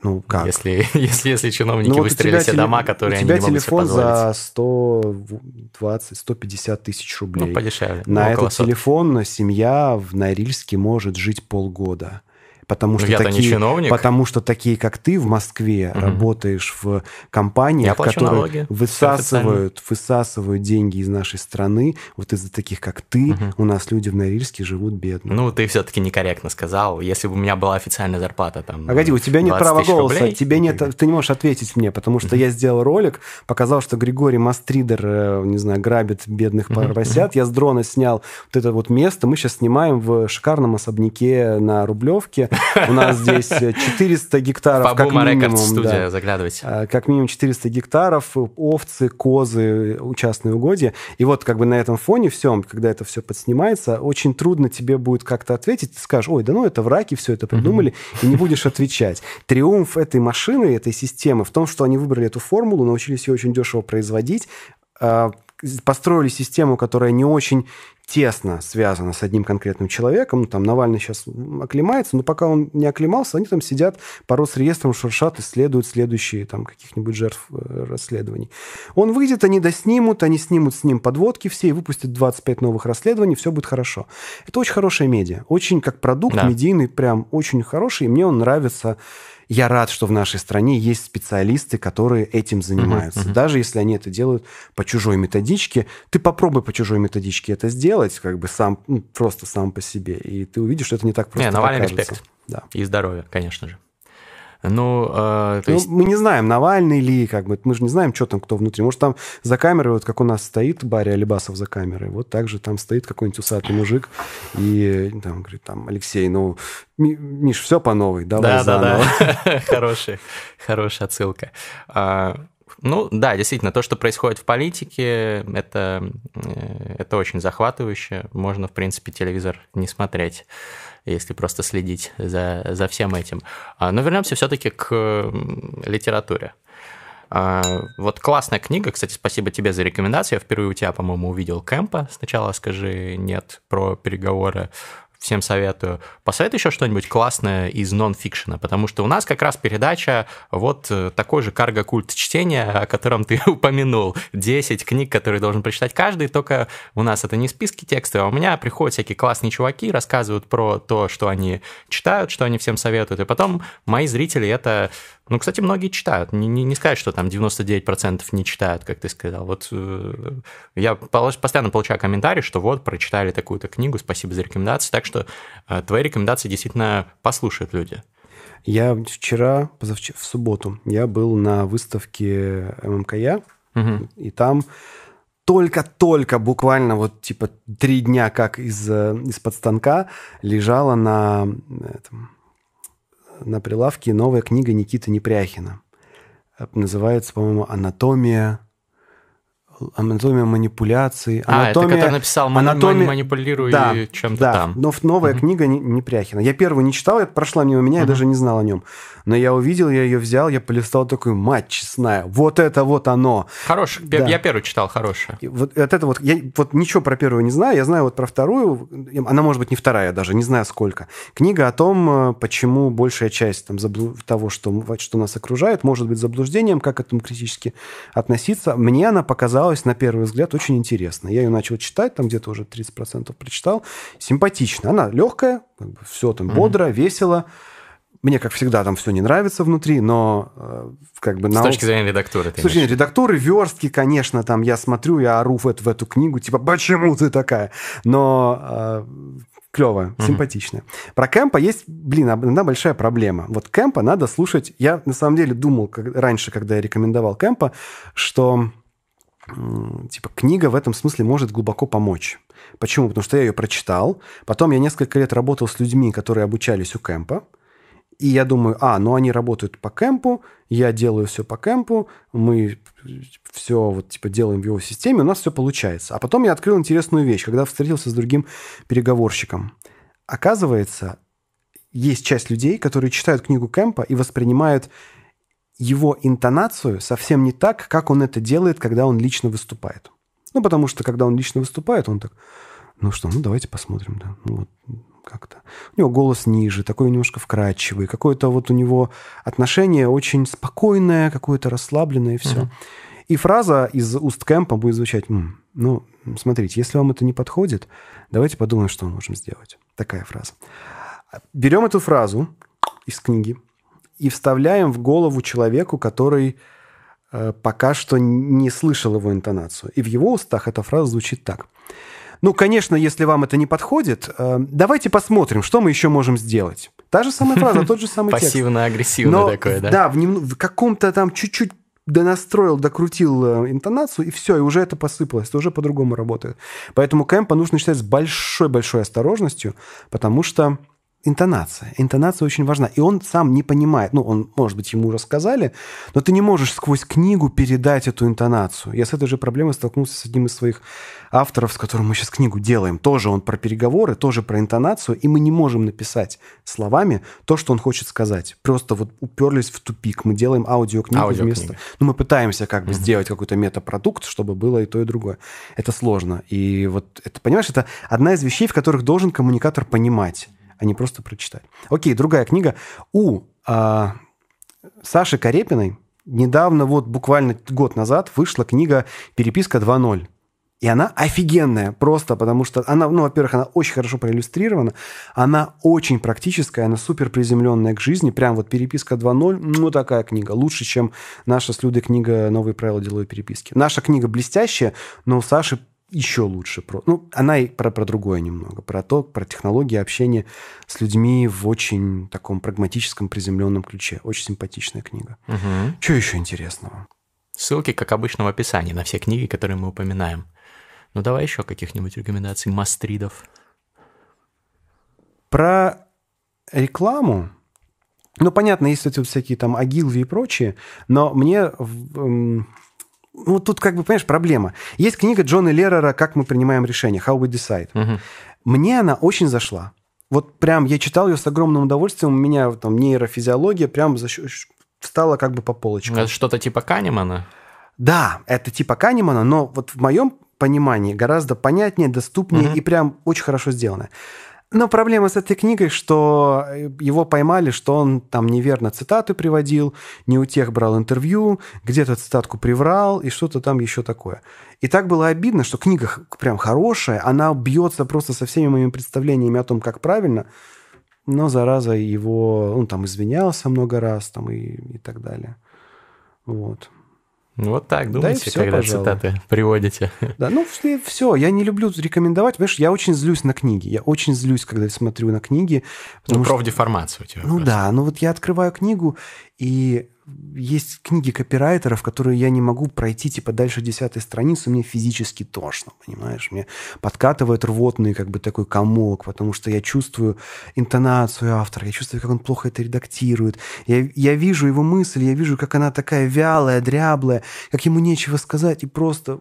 Ну, как? Если, <laughs> если, если чиновники ну, вот выстроили все теле... дома, которые они не могут. У тебя телефон за 120-150 тысяч рублей. Ну, подешевле. На ну, этот телефон семья в Норильске может жить полгода потому что, такие, потому что такие, как ты в Москве, угу. работаешь в компаниях, которые налоги, высасывают, высасывают деньги из нашей страны. Вот из-за таких, как ты, угу. у нас люди в Норильске живут бедно. Ну, ты все-таки некорректно сказал. Если бы у меня была официальная зарплата, там. Погоди, у тебя нет права голоса, рублей, тебе нет, ты не можешь ответить мне, потому что угу. я сделал ролик, показал, что Григорий Мастридер, э, не знаю, грабит бедных поросят. Угу. Я с дрона снял вот это вот место. Мы сейчас снимаем в шикарном особняке на Рублевке. У нас здесь 400 гектаров, как минимум. студия, да, заглядывайте. А, как минимум 400 гектаров, овцы, козы, частные угодья. И вот как бы на этом фоне всем, когда это все подснимается, очень трудно тебе будет как-то ответить. Ты скажешь, ой, да ну это враки все это придумали, и не будешь отвечать. Триумф этой машины, этой системы в том, что они выбрали эту формулу, научились ее очень дешево производить, а, построили систему, которая не очень тесно связано с одним конкретным человеком. Ну, там Навальный сейчас оклемается, но пока он не оклемался, они там сидят по Росреестрам, шуршат, исследуют следующие там каких-нибудь жертв э, расследований. Он выйдет, они доснимут, они снимут с ним подводки все и выпустят 25 новых расследований, все будет хорошо. Это очень хорошая медиа. Очень как продукт да. медийный, прям очень хороший, и мне он нравится я рад, что в нашей стране есть специалисты, которые этим занимаются. Uh-huh, uh-huh. Даже если они это делают по чужой методичке, ты попробуй по чужой методичке это сделать, как бы сам, ну, просто сам по себе, и ты увидишь, что это не так просто. Не, Навальный респект. Да. И здоровье, конечно же. Ну, э, то ну, есть... мы не знаем, Навальный ли, как бы, мы же не знаем, что там кто внутри. Может, там за камерой, вот как у нас стоит Барри Алибасов за камерой, вот так же там стоит какой-нибудь усатый мужик и там говорит, там, Алексей, ну, Миш, все по новой, давай да, заново. Да, да, <laughs> хорошая, хорошая отсылка. А, ну да, действительно, то, что происходит в политике, это, э, это очень захватывающе. Можно, в принципе, телевизор не смотреть если просто следить за, за всем этим. А, но вернемся все-таки к литературе. А, вот классная книга, кстати, спасибо тебе за рекомендацию. Я впервые у тебя, по-моему, увидел Кэмпа. Сначала скажи нет про переговоры всем советую. Посоветуй еще что-нибудь классное из нон-фикшена, потому что у нас как раз передача вот э, такой же карго-культ чтения, о котором ты <laughs> упомянул. 10 книг, которые должен прочитать каждый, только у нас это не списки текстов, а у меня приходят всякие классные чуваки, рассказывают про то, что они читают, что они всем советуют, и потом мои зрители это Ну, кстати, многие читают. Не, не, не сказать, что там 99% не читают, как ты сказал. Вот э, я постоянно получаю комментарии, что вот, прочитали такую-то книгу, спасибо за рекомендации. Так что э, твои рекомендации действительно послушают люди. Я вчера, позавчера, в субботу, я был на выставке ММКЯ, угу. и там только-только, буквально вот типа три дня как из, э, из-под станка лежала на этом, на прилавке новая книга Никиты Непряхина. Называется, по-моему, «Анатомия анатомия манипуляций. Анатомия, а, это который написал анатомия... манипулируя да, чем-то да, там. но новая угу. книга Непряхина. Я первую не читал, это прошла мимо меня, угу. я даже не знал о нем. Но я увидел, я ее взял, я полистал такой, мать честная, вот это вот оно. Хороший, да. я первую читал, хорошая. Вот это вот, я вот ничего про первую не знаю, я знаю вот про вторую, она может быть не вторая даже, не знаю сколько. Книга о том, э, почему большая часть там, того, что, что нас окружает, может быть заблуждением, как к этому критически относиться. Мне она показалась показалась на первый взгляд очень интересно. Я ее начал читать, там где-то уже 30% прочитал. Симпатично. Она легкая, как бы все там бодро, mm-hmm. весело. Мне, как всегда, там все не нравится внутри, но э, как бы... С на... точки зрения редактуры. С точки зрения редактуры, верстки, конечно, там я смотрю, я ору в эту, в эту книгу, типа, почему ты такая? Но э, клевая, mm-hmm. симпатичная. Про Кэмпа есть, блин, одна большая проблема. Вот Кэмпа надо слушать... Я на самом деле думал как, раньше, когда я рекомендовал Кэмпа, что типа, книга в этом смысле может глубоко помочь. Почему? Потому что я ее прочитал, потом я несколько лет работал с людьми, которые обучались у кемпа, и я думаю, а, ну они работают по кемпу, я делаю все по кемпу, мы все вот типа делаем в его системе, у нас все получается. А потом я открыл интересную вещь, когда встретился с другим переговорщиком. Оказывается, есть часть людей, которые читают книгу Кэмпа и воспринимают его интонацию совсем не так, как он это делает, когда он лично выступает. Ну, потому что, когда он лично выступает, он так, ну что, ну давайте посмотрим, да, ну вот как-то. У него голос ниже, такой немножко вкрадчивый, какое-то вот у него отношение очень спокойное, какое-то расслабленное, и все. Uh-huh. И фраза из уст Кэмпа будет звучать, М, ну, смотрите, если вам это не подходит, давайте подумаем, что мы можем сделать. Такая фраза. Берем эту фразу из книги, и вставляем в голову человеку, который э, пока что не слышал его интонацию. И в его устах эта фраза звучит так. Ну, конечно, если вам это не подходит, э, давайте посмотрим, что мы еще можем сделать. Та же самая фраза, тот же <laughs> самый текст. Пассивно-агрессивно такое, да? Да, в, нем, в каком-то там чуть-чуть донастроил, докрутил э, интонацию, и все, и уже это посыпалось, это уже по-другому работает. Поэтому кэмпа нужно читать с большой-большой осторожностью, потому что интонация. Интонация очень важна. И он сам не понимает. Ну, он, может быть, ему рассказали, но ты не можешь сквозь книгу передать эту интонацию. Я с этой же проблемой столкнулся с одним из своих авторов, с которым мы сейчас книгу делаем. Тоже он про переговоры, тоже про интонацию, и мы не можем написать словами то, что он хочет сказать. Просто вот уперлись в тупик. Мы делаем аудиокнигу Аудио вместо... Ну, мы пытаемся как бы mm-hmm. сделать какой-то метапродукт, чтобы было и то, и другое. Это сложно. И вот, это, понимаешь, это одна из вещей, в которых должен коммуникатор понимать а не просто прочитать. Окей, другая книга. У а, Саши Карепиной недавно, вот буквально год назад, вышла книга «Переписка 2.0». И она офигенная просто, потому что она, ну, во-первых, она очень хорошо проиллюстрирована, она очень практическая, она супер приземленная к жизни, прям вот переписка 2.0, ну, такая книга, лучше, чем наша с Людой книга «Новые правила деловой переписки». Наша книга блестящая, но у Саши еще лучше. Про, ну, она и про, про другое немного. Про то, про технологии общения с людьми в очень таком прагматическом, приземленном ключе. Очень симпатичная книга. Угу. Что еще интересного? Ссылки, как обычно, в описании на все книги, которые мы упоминаем. Ну, давай еще каких-нибудь рекомендаций мастридов. Про рекламу. Ну, понятно, есть эти вот всякие там агилви и прочие, но мне ну, тут как бы, понимаешь, проблема. Есть книга Джона Леррера «Как мы принимаем решения», «How we decide». Угу. Мне она очень зашла. Вот прям я читал ее с огромным удовольствием. У меня там нейрофизиология прям стала как бы по полочкам. Это что-то типа Канемана? Да, это типа Канемана, но вот в моем понимании гораздо понятнее, доступнее угу. и прям очень хорошо сделано. Но проблема с этой книгой, что э, его поймали, что он там неверно цитаты приводил, не у тех брал интервью, где-то цитатку приврал и что-то там еще такое. И так было обидно, что книга прям хорошая, она бьется просто со всеми моими представлениями о том, как правильно. но, зараза, его... Он там извинялся много раз там и, и так далее. Вот. Вот так думаете, да все, когда пожалуй. цитаты приводите. Да, ну все, я не люблю рекомендовать. Понимаешь, я очень злюсь на книги. Я очень злюсь, когда я смотрю на книги. Ну, профдеформация у тебя. Ну просто. да, ну вот я открываю книгу, и есть книги копирайтеров, которые я не могу пройти, типа, дальше десятой страницы, мне физически тошно, понимаешь? Мне подкатывает рвотный, как бы, такой комок, потому что я чувствую интонацию автора, я чувствую, как он плохо это редактирует. Я, я вижу его мысль, я вижу, как она такая вялая, дряблая, как ему нечего сказать, и просто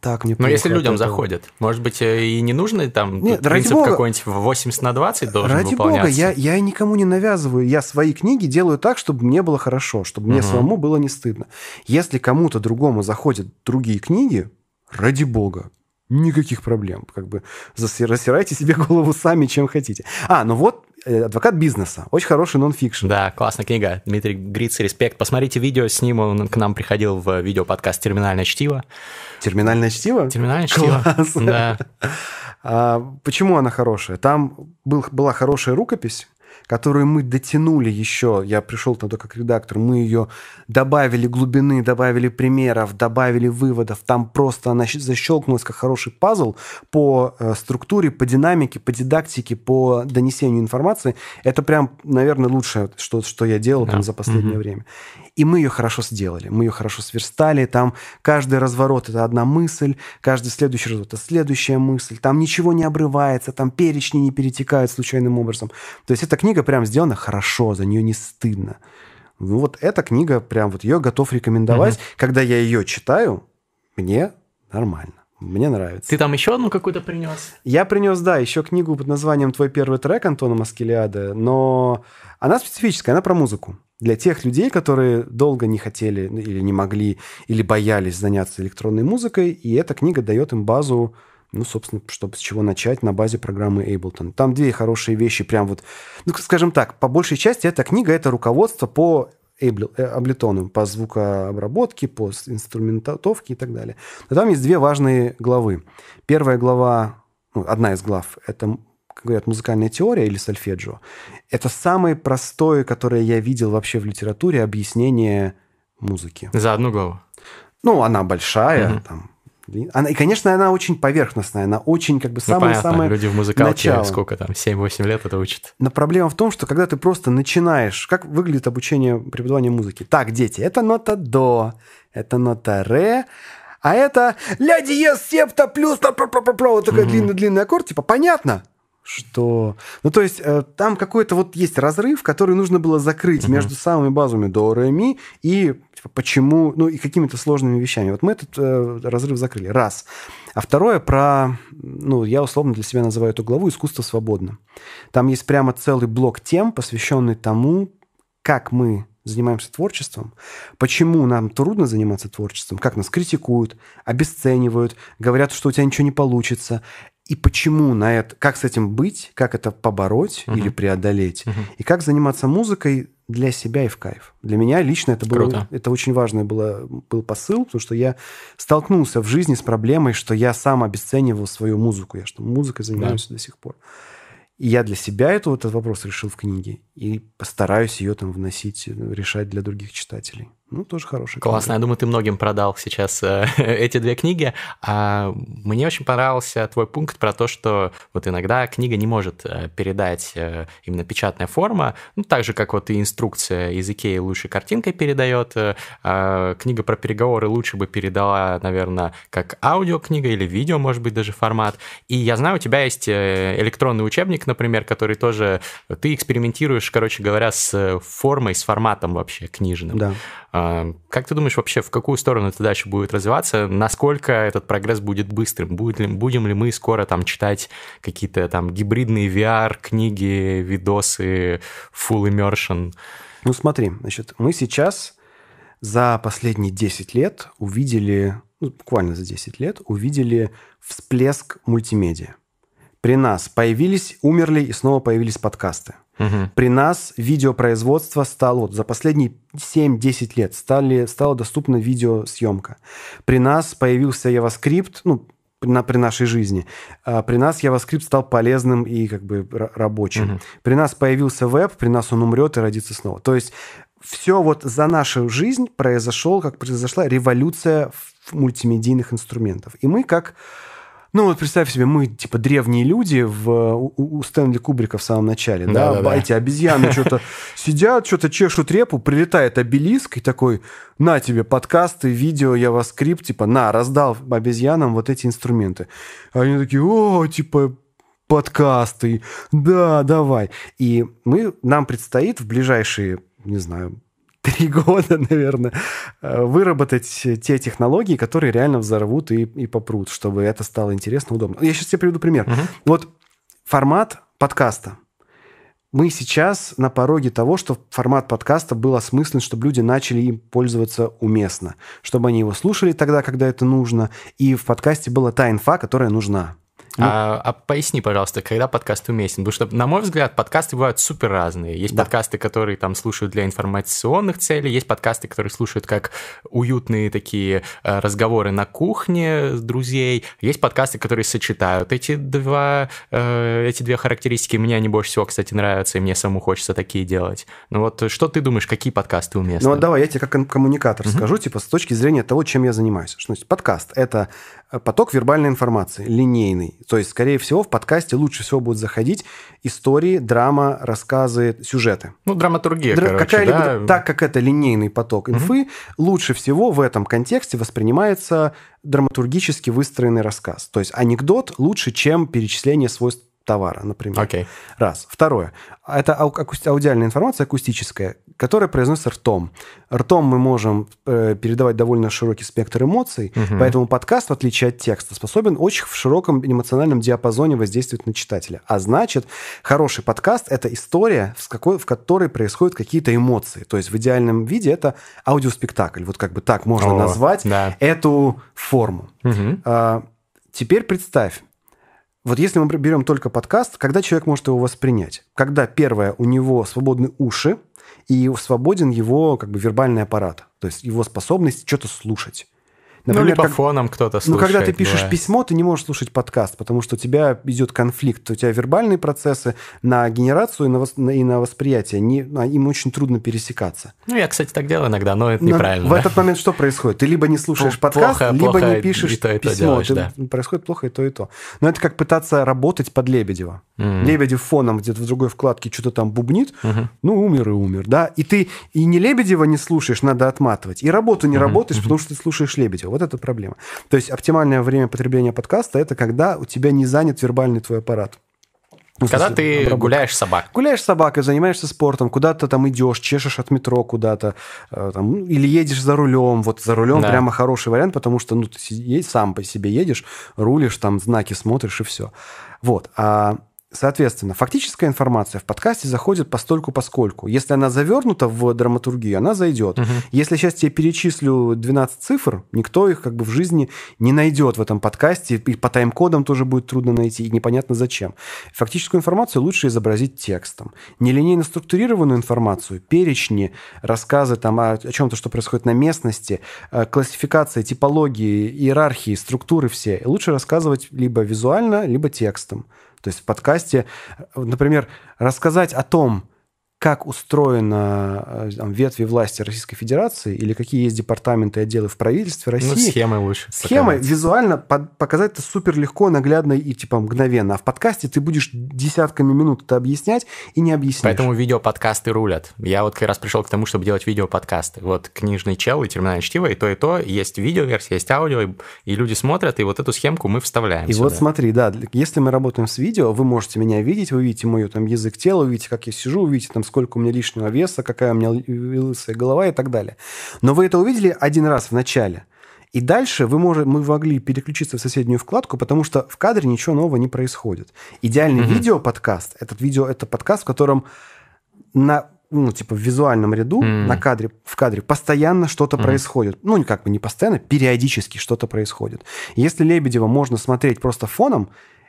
так мне Но если людям этого. заходит, может быть, э, и не нужно там Нет, принцип бога, какой-нибудь 80 на 20 должен ради выполняться? Ради бога, я, я никому не навязываю. Я свои книги делаю так, чтобы мне было хорошо, чтобы мне угу. самому было не стыдно. Если кому-то другому заходят другие книги, ради бога, никаких проблем. Как бы рассирайте себе <laughs> голову сами, чем хотите. А, ну вот адвокат бизнеса. Очень хороший нон-фикшн. Да, классная книга. Дмитрий Гриц, респект. Посмотрите видео с ним. Он к нам приходил в видеоподкаст «Терминальное чтиво». «Терминальное чтиво»? «Терминальное чтиво», Класс. да. А, почему она хорошая? Там был, была хорошая рукопись, которую мы дотянули еще, я пришел туда как редактор, мы ее добавили глубины, добавили примеров, добавили выводов, там просто она защелкнулась как хороший пазл по э, структуре, по динамике, по дидактике, по донесению информации. Это прям, наверное, лучшее, что, что я делал да. там за последнее mm-hmm. время. И мы ее хорошо сделали, мы ее хорошо сверстали, там каждый разворот – это одна мысль, каждый следующий разворот – это следующая мысль, там ничего не обрывается, там перечни не перетекают случайным образом. То есть эта книга прям сделана хорошо, за нее не стыдно. Ну вот эта книга, прям вот ее готов рекомендовать. Угу. Когда я ее читаю, мне нормально. Мне нравится. Ты там еще одну какую-то принес? Я принес, да, еще книгу под названием «Твой первый трек» Антона Маскелиада, но она специфическая, она про музыку. Для тех людей, которые долго не хотели или не могли, или боялись заняться электронной музыкой, и эта книга дает им базу, ну, собственно, чтобы с чего начать на базе программы Ableton. Там две хорошие вещи, прям вот, ну, скажем так, по большей части эта книга – это руководство по э, по звукообработке, по инструментовке и так далее. Но там есть две важные главы. Первая глава, ну, одна из глав – это как говорят, музыкальная теория или сольфеджио, это самое простое, которое я видел вообще в литературе, объяснение музыки. За одну главу? Ну, она большая, угу. там, она, и, конечно, она очень поверхностная, она очень как бы самая-самая ну, Люди в музыкалке начало. сколько там, 7-8 лет это учат. Но проблема в том, что когда ты просто начинаешь... Как выглядит обучение преподавания музыки? Так, дети, это нота до, это нота ре, а это ля диез септа плюс... Вот такой длинный-длинный аккорд, типа, понятно? Что... Ну, то есть э, там какой-то вот есть разрыв, который нужно было закрыть uh-huh. между самыми базами до, ре, ми и типа, почему... Ну, и какими-то сложными вещами. Вот мы этот э, разрыв закрыли. Раз. А второе про... Ну, я условно для себя называю эту главу «Искусство свободно». Там есть прямо целый блок тем, посвященный тому, как мы занимаемся творчеством, почему нам трудно заниматься творчеством, как нас критикуют, обесценивают, говорят, что у тебя ничего не получится, и почему на это, как с этим быть, как это побороть uh-huh. или преодолеть, uh-huh. и как заниматься музыкой для себя и в кайф. Для меня лично это было, Круто. это очень важный было, был посыл, потому что я столкнулся в жизни с проблемой, что я сам обесценивал свою музыку, я что музыкой занимаюсь да. до сих пор. И я для себя эту, этот вопрос решил в книге и постараюсь ее там вносить, решать для других читателей. Ну, тоже хорошая Классно. Я думаю, ты многим продал сейчас э, <laughs> эти две книги. А мне очень понравился твой пункт про то, что вот иногда книга не может э, передать э, именно печатная форма, ну, так же, как вот и инструкция из Икеи лучше картинкой передает. Э, а книга про переговоры лучше бы передала, наверное, как аудиокнига или видео, может быть, даже формат. И я знаю, у тебя есть э, электронный учебник, например, который тоже... Ты экспериментируешь, короче говоря, с формой, с форматом вообще книжным. Да. Как ты думаешь вообще, в какую сторону это дальше будет развиваться? Насколько этот прогресс будет быстрым? Будем ли мы скоро там читать какие-то там гибридные VR, книги, видосы, full immersion? Ну смотри, значит, мы сейчас за последние 10 лет увидели, ну, буквально за 10 лет, увидели всплеск мультимедиа. При нас появились, умерли и снова появились подкасты. Угу. При нас видеопроизводство стало, вот за последние 7-10 лет стали, стала доступна видеосъемка. При нас появился JavaScript, ну, на, при нашей жизни. А при нас JavaScript стал полезным и как бы рабочим. Угу. При нас появился веб, при нас он умрет и родится снова. То есть все вот за нашу жизнь произошел, как произошла революция мультимедийных инструментов. И мы как ну вот представь себе, мы типа древние люди в, у, у Стэнли Кубрика в самом начале, да, да, да эти обезьяны что-то <laughs> сидят, что-то чешут репу, прилетает обелиск и такой, на тебе подкасты, видео, JavaScript, типа, на, раздал обезьянам вот эти инструменты. А они такие, о, типа, подкасты, да, давай. И мы, нам предстоит в ближайшие, не знаю, три <laughs> года, наверное, э, выработать те технологии, которые реально взорвут и, и попрут, чтобы это стало интересно, удобно. Я сейчас тебе приведу пример. Угу. Вот формат подкаста. Мы сейчас на пороге того, что формат подкаста был осмыслен, чтобы люди начали им пользоваться уместно, чтобы они его слушали тогда, когда это нужно, и в подкасте была та инфа, которая нужна. Ну, а, а поясни, пожалуйста, когда подкаст уместен? Потому что, на мой взгляд, подкасты бывают супер разные. Есть да. подкасты, которые там слушают для информационных целей, есть подкасты, которые слушают как уютные такие э, разговоры на кухне с друзей, есть подкасты, которые сочетают эти два, э, эти две характеристики. Мне они больше всего, кстати, нравятся, и мне самому хочется такие делать. Ну вот что ты думаешь, какие подкасты уместны? Ну вот давай, я тебе как коммуникатор mm-hmm. скажу, типа с точки зрения того, чем я занимаюсь. Что значит подкаст? Это поток вербальной информации, линейный. То есть, скорее всего, в подкасте лучше всего будут заходить истории, драма, рассказы, сюжеты. Ну, драматургия, Дра- короче, какая-либо, да? Так как это линейный поток инфы, угу. лучше всего в этом контексте воспринимается драматургически выстроенный рассказ. То есть анекдот лучше, чем перечисление свойств товара, например. Okay. Раз. Второе. Это аудиальная информация акустическая, которая произносится ртом. Ртом мы можем э, передавать довольно широкий спектр эмоций, угу. поэтому подкаст, в отличие от текста, способен очень в широком эмоциональном диапазоне воздействовать на читателя. А значит, хороший подкаст – это история, в, какой, в которой происходят какие-то эмоции. То есть в идеальном виде это аудиоспектакль. Вот как бы так можно О, назвать да. эту форму. Угу. А, теперь представь, вот если мы берем только подкаст, когда человек может его воспринять? Когда, первое, у него свободны уши, и свободен его как бы вербальный аппарат, то есть его способность что-то слушать. Например, ну, либо как, фоном кто-то слушает. Ну, когда ты пишешь бывает. письмо, ты не можешь слушать подкаст, потому что у тебя идет конфликт. У тебя вербальные процессы на генерацию и на, вос, и на восприятие, не, им очень трудно пересекаться. Ну, я, кстати, так делаю иногда, но это но неправильно. В да? этот момент что происходит? Ты либо не слушаешь плохо, подкаст, либо плохо не пишешь и то, и то письмо. Делаешь, ты, да. Происходит плохо и то, и то. Но это как пытаться работать под Лебедева. Mm. Лебедев фоном где-то в другой вкладке что-то там бубнит, mm-hmm. ну, умер и умер, да. И ты и не Лебедева не слушаешь, надо отматывать, и работу не mm-hmm. работаешь, потому что ты слушаешь Лебедева. Вот это проблема. То есть оптимальное время потребления подкаста – это когда у тебя не занят вербальный твой аппарат. Ну, Когда ты обработка. гуляешь с собакой. Гуляешь собакой, занимаешься спортом, куда-то там идешь, чешешь от метро куда-то, э, там, ну, или едешь за рулем. Вот за рулем да. прямо хороший вариант, потому что ну, ты сам по себе едешь, рулишь, там знаки смотришь и все. Вот. А Соответственно, фактическая информация в подкасте заходит постольку поскольку. Если она завернута в драматургию, она зайдет. Угу. Если сейчас тебе перечислю 12 цифр, никто их как бы в жизни не найдет в этом подкасте, и по тайм-кодам тоже будет трудно найти, и непонятно зачем. Фактическую информацию лучше изобразить текстом. Нелинейно структурированную информацию, перечни, рассказы там о, о чем-то, что происходит на местности, э, классификация, типологии, иерархии, структуры все, лучше рассказывать либо визуально, либо текстом. То есть в подкасте, например, рассказать о том, как устроена э, там, ветви власти Российской Федерации или какие есть департаменты и отделы в правительстве России. Ну, схемы лучше. Схемы показать. визуально под, показать это супер легко, наглядно и типа мгновенно. А в подкасте ты будешь десятками минут это объяснять и не объяснишь. Поэтому видеоподкасты рулят. Я вот как раз пришел к тому, чтобы делать видеоподкасты. Вот книжный чел и терминальное чтиво, и то, и то. Есть видеоверсия, есть аудио, и, и люди смотрят, и вот эту схемку мы вставляем И сюда. вот смотри, да, если мы работаем с видео, вы можете меня видеть, вы видите мой там язык тела, увидите, как я сижу, увидите там сколько у меня лишнего веса, какая у меня лысая голова и так далее. Но вы это увидели один раз в начале. И дальше вы можете, мы могли переключиться в соседнюю вкладку, потому что в кадре ничего нового не происходит. Идеальный mm-hmm. видео-подкаст, этот видео, это подкаст, в котором на ну, типа в визуальном ряду, mm. на кадре, в кадре постоянно что-то mm. происходит. Ну, как бы не постоянно, периодически что-то происходит. Если Лебедева можно смотреть просто фоном,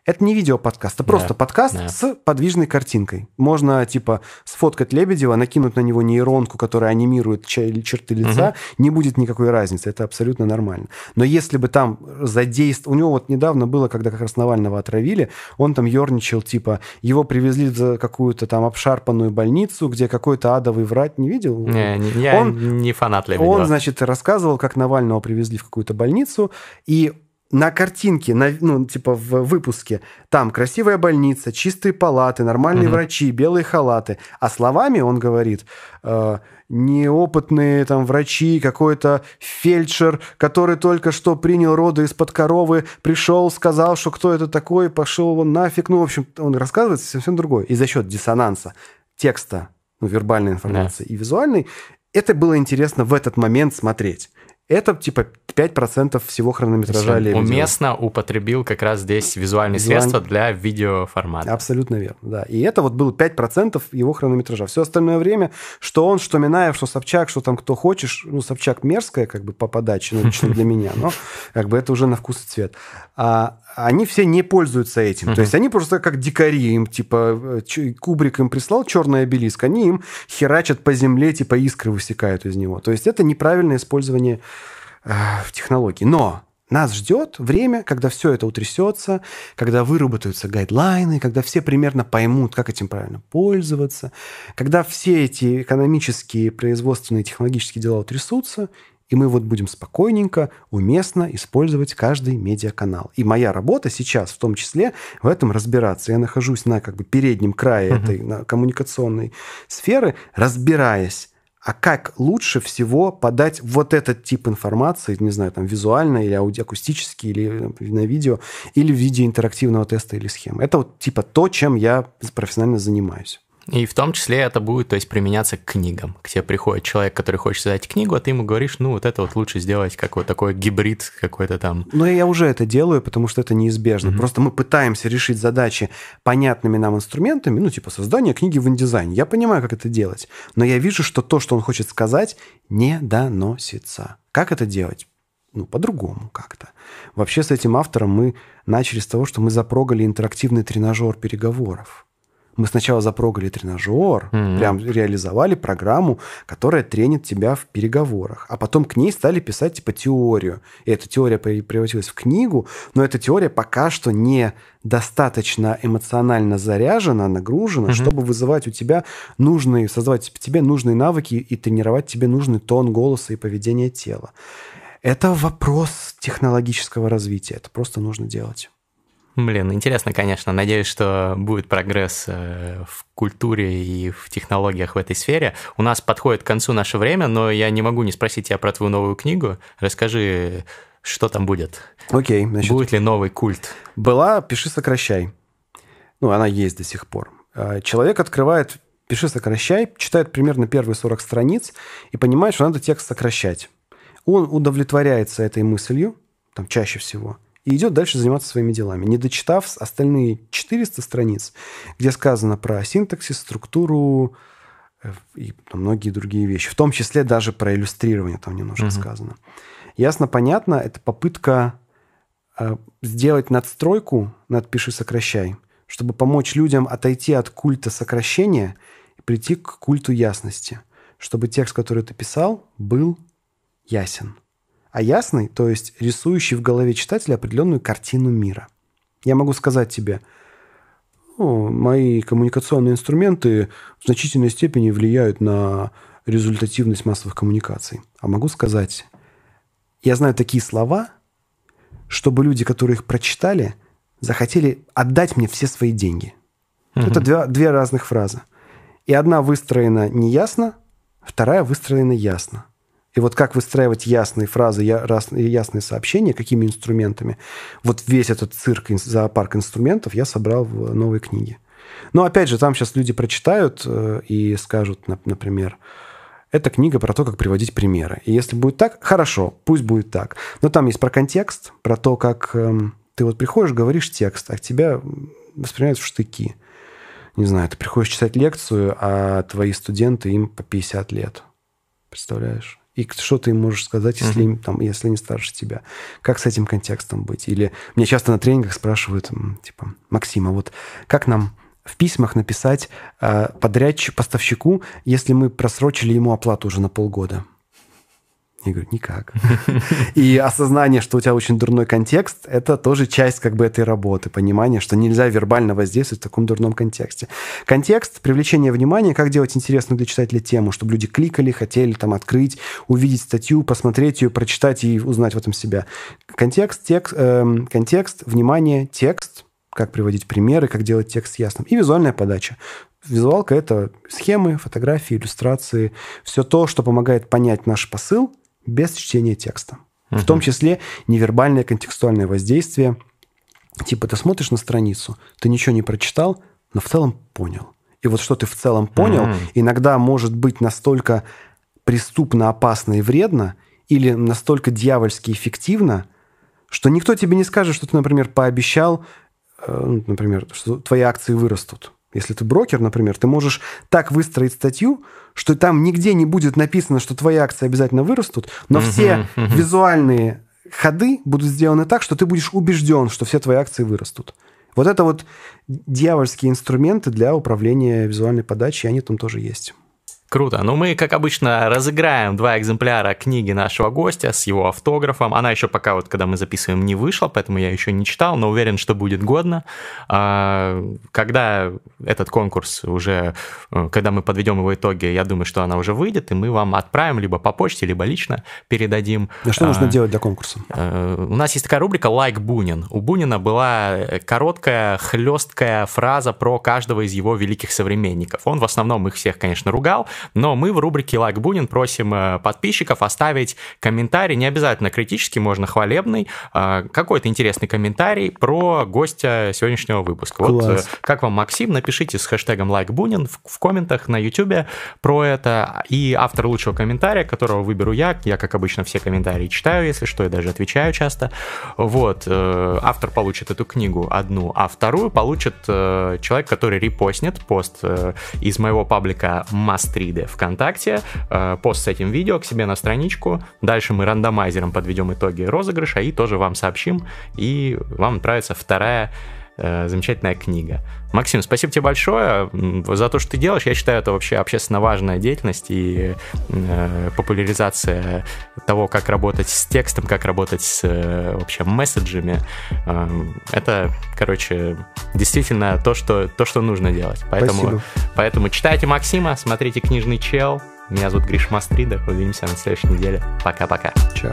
Это не видео-подкаст, это просто Да, подкаст да. с подвижной картинкой. Можно, типа, сфоткать Лебедева, накинуть на него нейронку, которая анимирует черты лица, не будет никакой разницы, это абсолютно нормально. Но если бы там задействовать... У него вот недавно было, когда как раз Навального отравили, он там ерничал, типа, его привезли в какую-то там обшарпанную больницу, где какой-то адовый врать не видел? Не, не- я Он- не фанат Лебедева. Он, значит, рассказывал, как Навального привезли в какую-то больницу, и на картинке, на, ну, типа в выпуске, там красивая больница, чистые палаты, нормальные Мгм. врачи, белые халаты. А словами он говорит, э, неопытные там врачи, какой-то фельдшер, который только что принял роды из-под коровы, пришел, сказал, что кто это такой, пошел он нафиг. Ну, в общем, он рассказывает совсем другое. И за счет диссонанса текста, ну, вербальной информации и визуальной, это было интересно в этот момент смотреть. Это типа 5% всего хронометража Он Лебедева. уместно употребил как раз здесь визуальные Визуаль- средства для видеоформата. Абсолютно верно, да. И это вот было 5% его хронометража. Все остальное время, что он, что Минаев, что Собчак, что там кто хочешь, ну, Собчак мерзкая как бы по подаче, ну, лично для <laughs> меня, но как бы это уже на вкус и цвет. А они все не пользуются этим. То есть они просто как дикари, им типа э, Кубрик им прислал черный обелиск, они им херачат по земле, типа искры высекают из него. То есть это неправильное использование э, технологий. Но нас ждет время, когда все это утрясется, когда выработаются гайдлайны, когда все примерно поймут, как этим правильно пользоваться, когда все эти экономические, производственные, технологические дела утрясутся, и мы вот будем спокойненько, уместно использовать каждый медиаканал. И моя работа сейчас в том числе в этом разбираться. Я нахожусь на как бы переднем крае Мгм. этой на коммуникационной сферы, разбираясь, а как лучше всего подать вот этот тип информации, не знаю, там визуально или ауди- акустически, или э, на видео, или в виде интерактивного теста или схемы. Это вот типа то, чем я профессионально занимаюсь. И в том числе это будет, то есть, применяться к книгам. К тебе приходит человек, который хочет создать книгу, а ты ему говоришь, ну, вот это вот лучше сделать, как вот такой гибрид какой-то там. Но я уже это делаю, потому что это неизбежно. Мгм. Просто мы пытаемся решить задачи понятными нам инструментами, ну, типа создание книги в индизайне. Я понимаю, как это делать, но я вижу, что то, что он хочет сказать, не доносится. Как это делать? Ну, по-другому как-то. Вообще с этим автором мы начали с того, что мы запрогали интерактивный тренажер переговоров. Мы сначала запрогали тренажер, Мгм. прям реализовали программу, которая тренит тебя в переговорах. А потом к ней стали писать типа теорию. И эта теория превратилась в книгу, но эта теория пока что не достаточно эмоционально заряжена, нагружена, Мгм. чтобы вызывать у тебя нужные, создавать тебе нужные навыки и тренировать тебе нужный тон голоса и поведение тела. Это вопрос технологического развития. Это просто нужно делать. Блин, интересно, конечно. Надеюсь, что будет прогресс э, в культуре и в технологиях в этой сфере. У нас подходит к концу наше время, но я не могу не спросить тебя про твою новую книгу. Расскажи, что там будет? Окей, значит, Будет ли новый культ? Была «Пиши, сокращай». Ну, она есть до сих пор. А, Человек открывает «Пиши, сокращай», читает примерно первые 40 страниц и понимает, что надо текст сокращать. Он удовлетворяется этой мыслью, там чаще всего, и идет дальше заниматься своими делами, не дочитав остальные 400 страниц, где сказано про синтаксис, структуру э, и многие другие вещи, в том числе даже про иллюстрирование там немножко Мгм. сказано. Ясно, понятно, это попытка э, сделать надстройку над «пиши, сокращай», чтобы помочь людям отойти от культа сокращения и прийти к культу ясности, чтобы текст, который ты писал, был ясен. А ясный, то есть рисующий в голове читателя определенную картину мира. Я могу сказать тебе, «О, мои коммуникационные инструменты в значительной степени влияют на результативность массовых коммуникаций. А могу сказать, я знаю такие слова, чтобы люди, которые их прочитали, захотели отдать мне все свои деньги. Это две, две разных фразы. И одна выстроена неясно, вторая выстроена ясно. И вот как выстраивать ясные фразы, ясные сообщения, какими инструментами, вот весь этот цирк, зоопарк инструментов я собрал в новой книге. Но опять же, там сейчас люди прочитают э, и скажут, нап- например, это книга про то, как приводить примеры. И если будет так, хорошо, пусть будет так. Но там есть про контекст, про то, как эм, ты вот приходишь, говоришь текст, а тебя воспринимают в штыки. Не знаю, ты приходишь читать лекцию, а твои студенты им по 50 лет. Представляешь? И что ты им можешь сказать, если, mm-hmm. там, если они старше тебя? Как с этим контекстом быть? Или мне часто на тренингах спрашивают, типа, Максима, вот как нам в письмах написать э, подрядчику, поставщику, если мы просрочили ему оплату уже на полгода? Я говорю, никак. <laughs> И осознание, что у тебя очень дурной контекст, это тоже часть как бы этой работы, понимание, что нельзя вербально воздействовать в таком дурном контексте. Контекст, привлечение внимания, как делать интересную для читателя тему, чтобы люди кликали, хотели там открыть, увидеть статью, посмотреть ее, прочитать и узнать в этом себя. Контекст, текст, э, контекст, внимание, текст, как приводить примеры, как делать текст ясным. И визуальная подача. Визуалка – это схемы, фотографии, иллюстрации, все то, что помогает понять наш посыл без чтения текста. Угу. В том числе невербальное контекстуальное воздействие. Типа ты смотришь на страницу, ты ничего не прочитал, но в целом понял. И вот что ты в целом понял, mm иногда может быть настолько преступно, опасно и вредно, или настолько дьявольски эффективно, что никто тебе не скажет, что ты, например, пообещал, э, ну, например, что твои акции вырастут. Если ты брокер, например, ты можешь так выстроить статью, что там нигде не будет написано, что твои акции обязательно вырастут, но все визуальные ходы будут сделаны так, что ты будешь убежден, что все твои акции вырастут. Вот это вот дьявольские инструменты для управления визуальной подачей, они там тоже есть. Круто. Ну, мы, как обычно, разыграем два экземпляра книги нашего гостя с его автографом. Она еще пока, вот, когда мы записываем, не вышла, поэтому я еще не читал, но уверен, что будет годно. А, когда этот конкурс уже, э, когда мы подведем его итоги, я думаю, что она уже выйдет, и мы вам отправим либо по почте, либо лично передадим. А что нужно делать для конкурса? Э, у нас есть такая рубрика «Like Бунин». У Бунина была короткая, хлесткая фраза про каждого из его великих современников. Он в основном их всех, конечно, ругал, но мы в рубрике «Like Бунин» просим э, подписчиков оставить комментарий, не обязательно критический, можно хвалебный, а, какой-то интересный комментарий про гостя сегодняшнего выпуска. Класс. Вот э, как вам, Максим, напишите с хэштегом «Лайк Бунин» в, в комментах на YouTube про это, и автор лучшего комментария, которого выберу я, я, как обычно, все комментарии читаю, если что, и даже отвечаю часто. Вот, э, автор получит эту книгу одну, а вторую получит человек, который репостнет пост из моего паблика Must Read ВКонтакте, э, пост с этим видео к себе на страничку. Дальше мы рандомайзером подведем итоги розыгрыша и тоже вам сообщим, и вам отправится вторая замечательная книга. Максим, спасибо тебе большое за то, что ты делаешь. Я считаю, это вообще общественно важная деятельность и э, популяризация того, как работать с текстом, как работать с э, вообще месседжами. Э, это, короче, действительно то, что, то, что нужно делать. Поэтому, поэтому читайте Максима, смотрите «Книжный чел». Меня зовут Гриш Мастридер. Увидимся на следующей неделе. Пока-пока. Чао.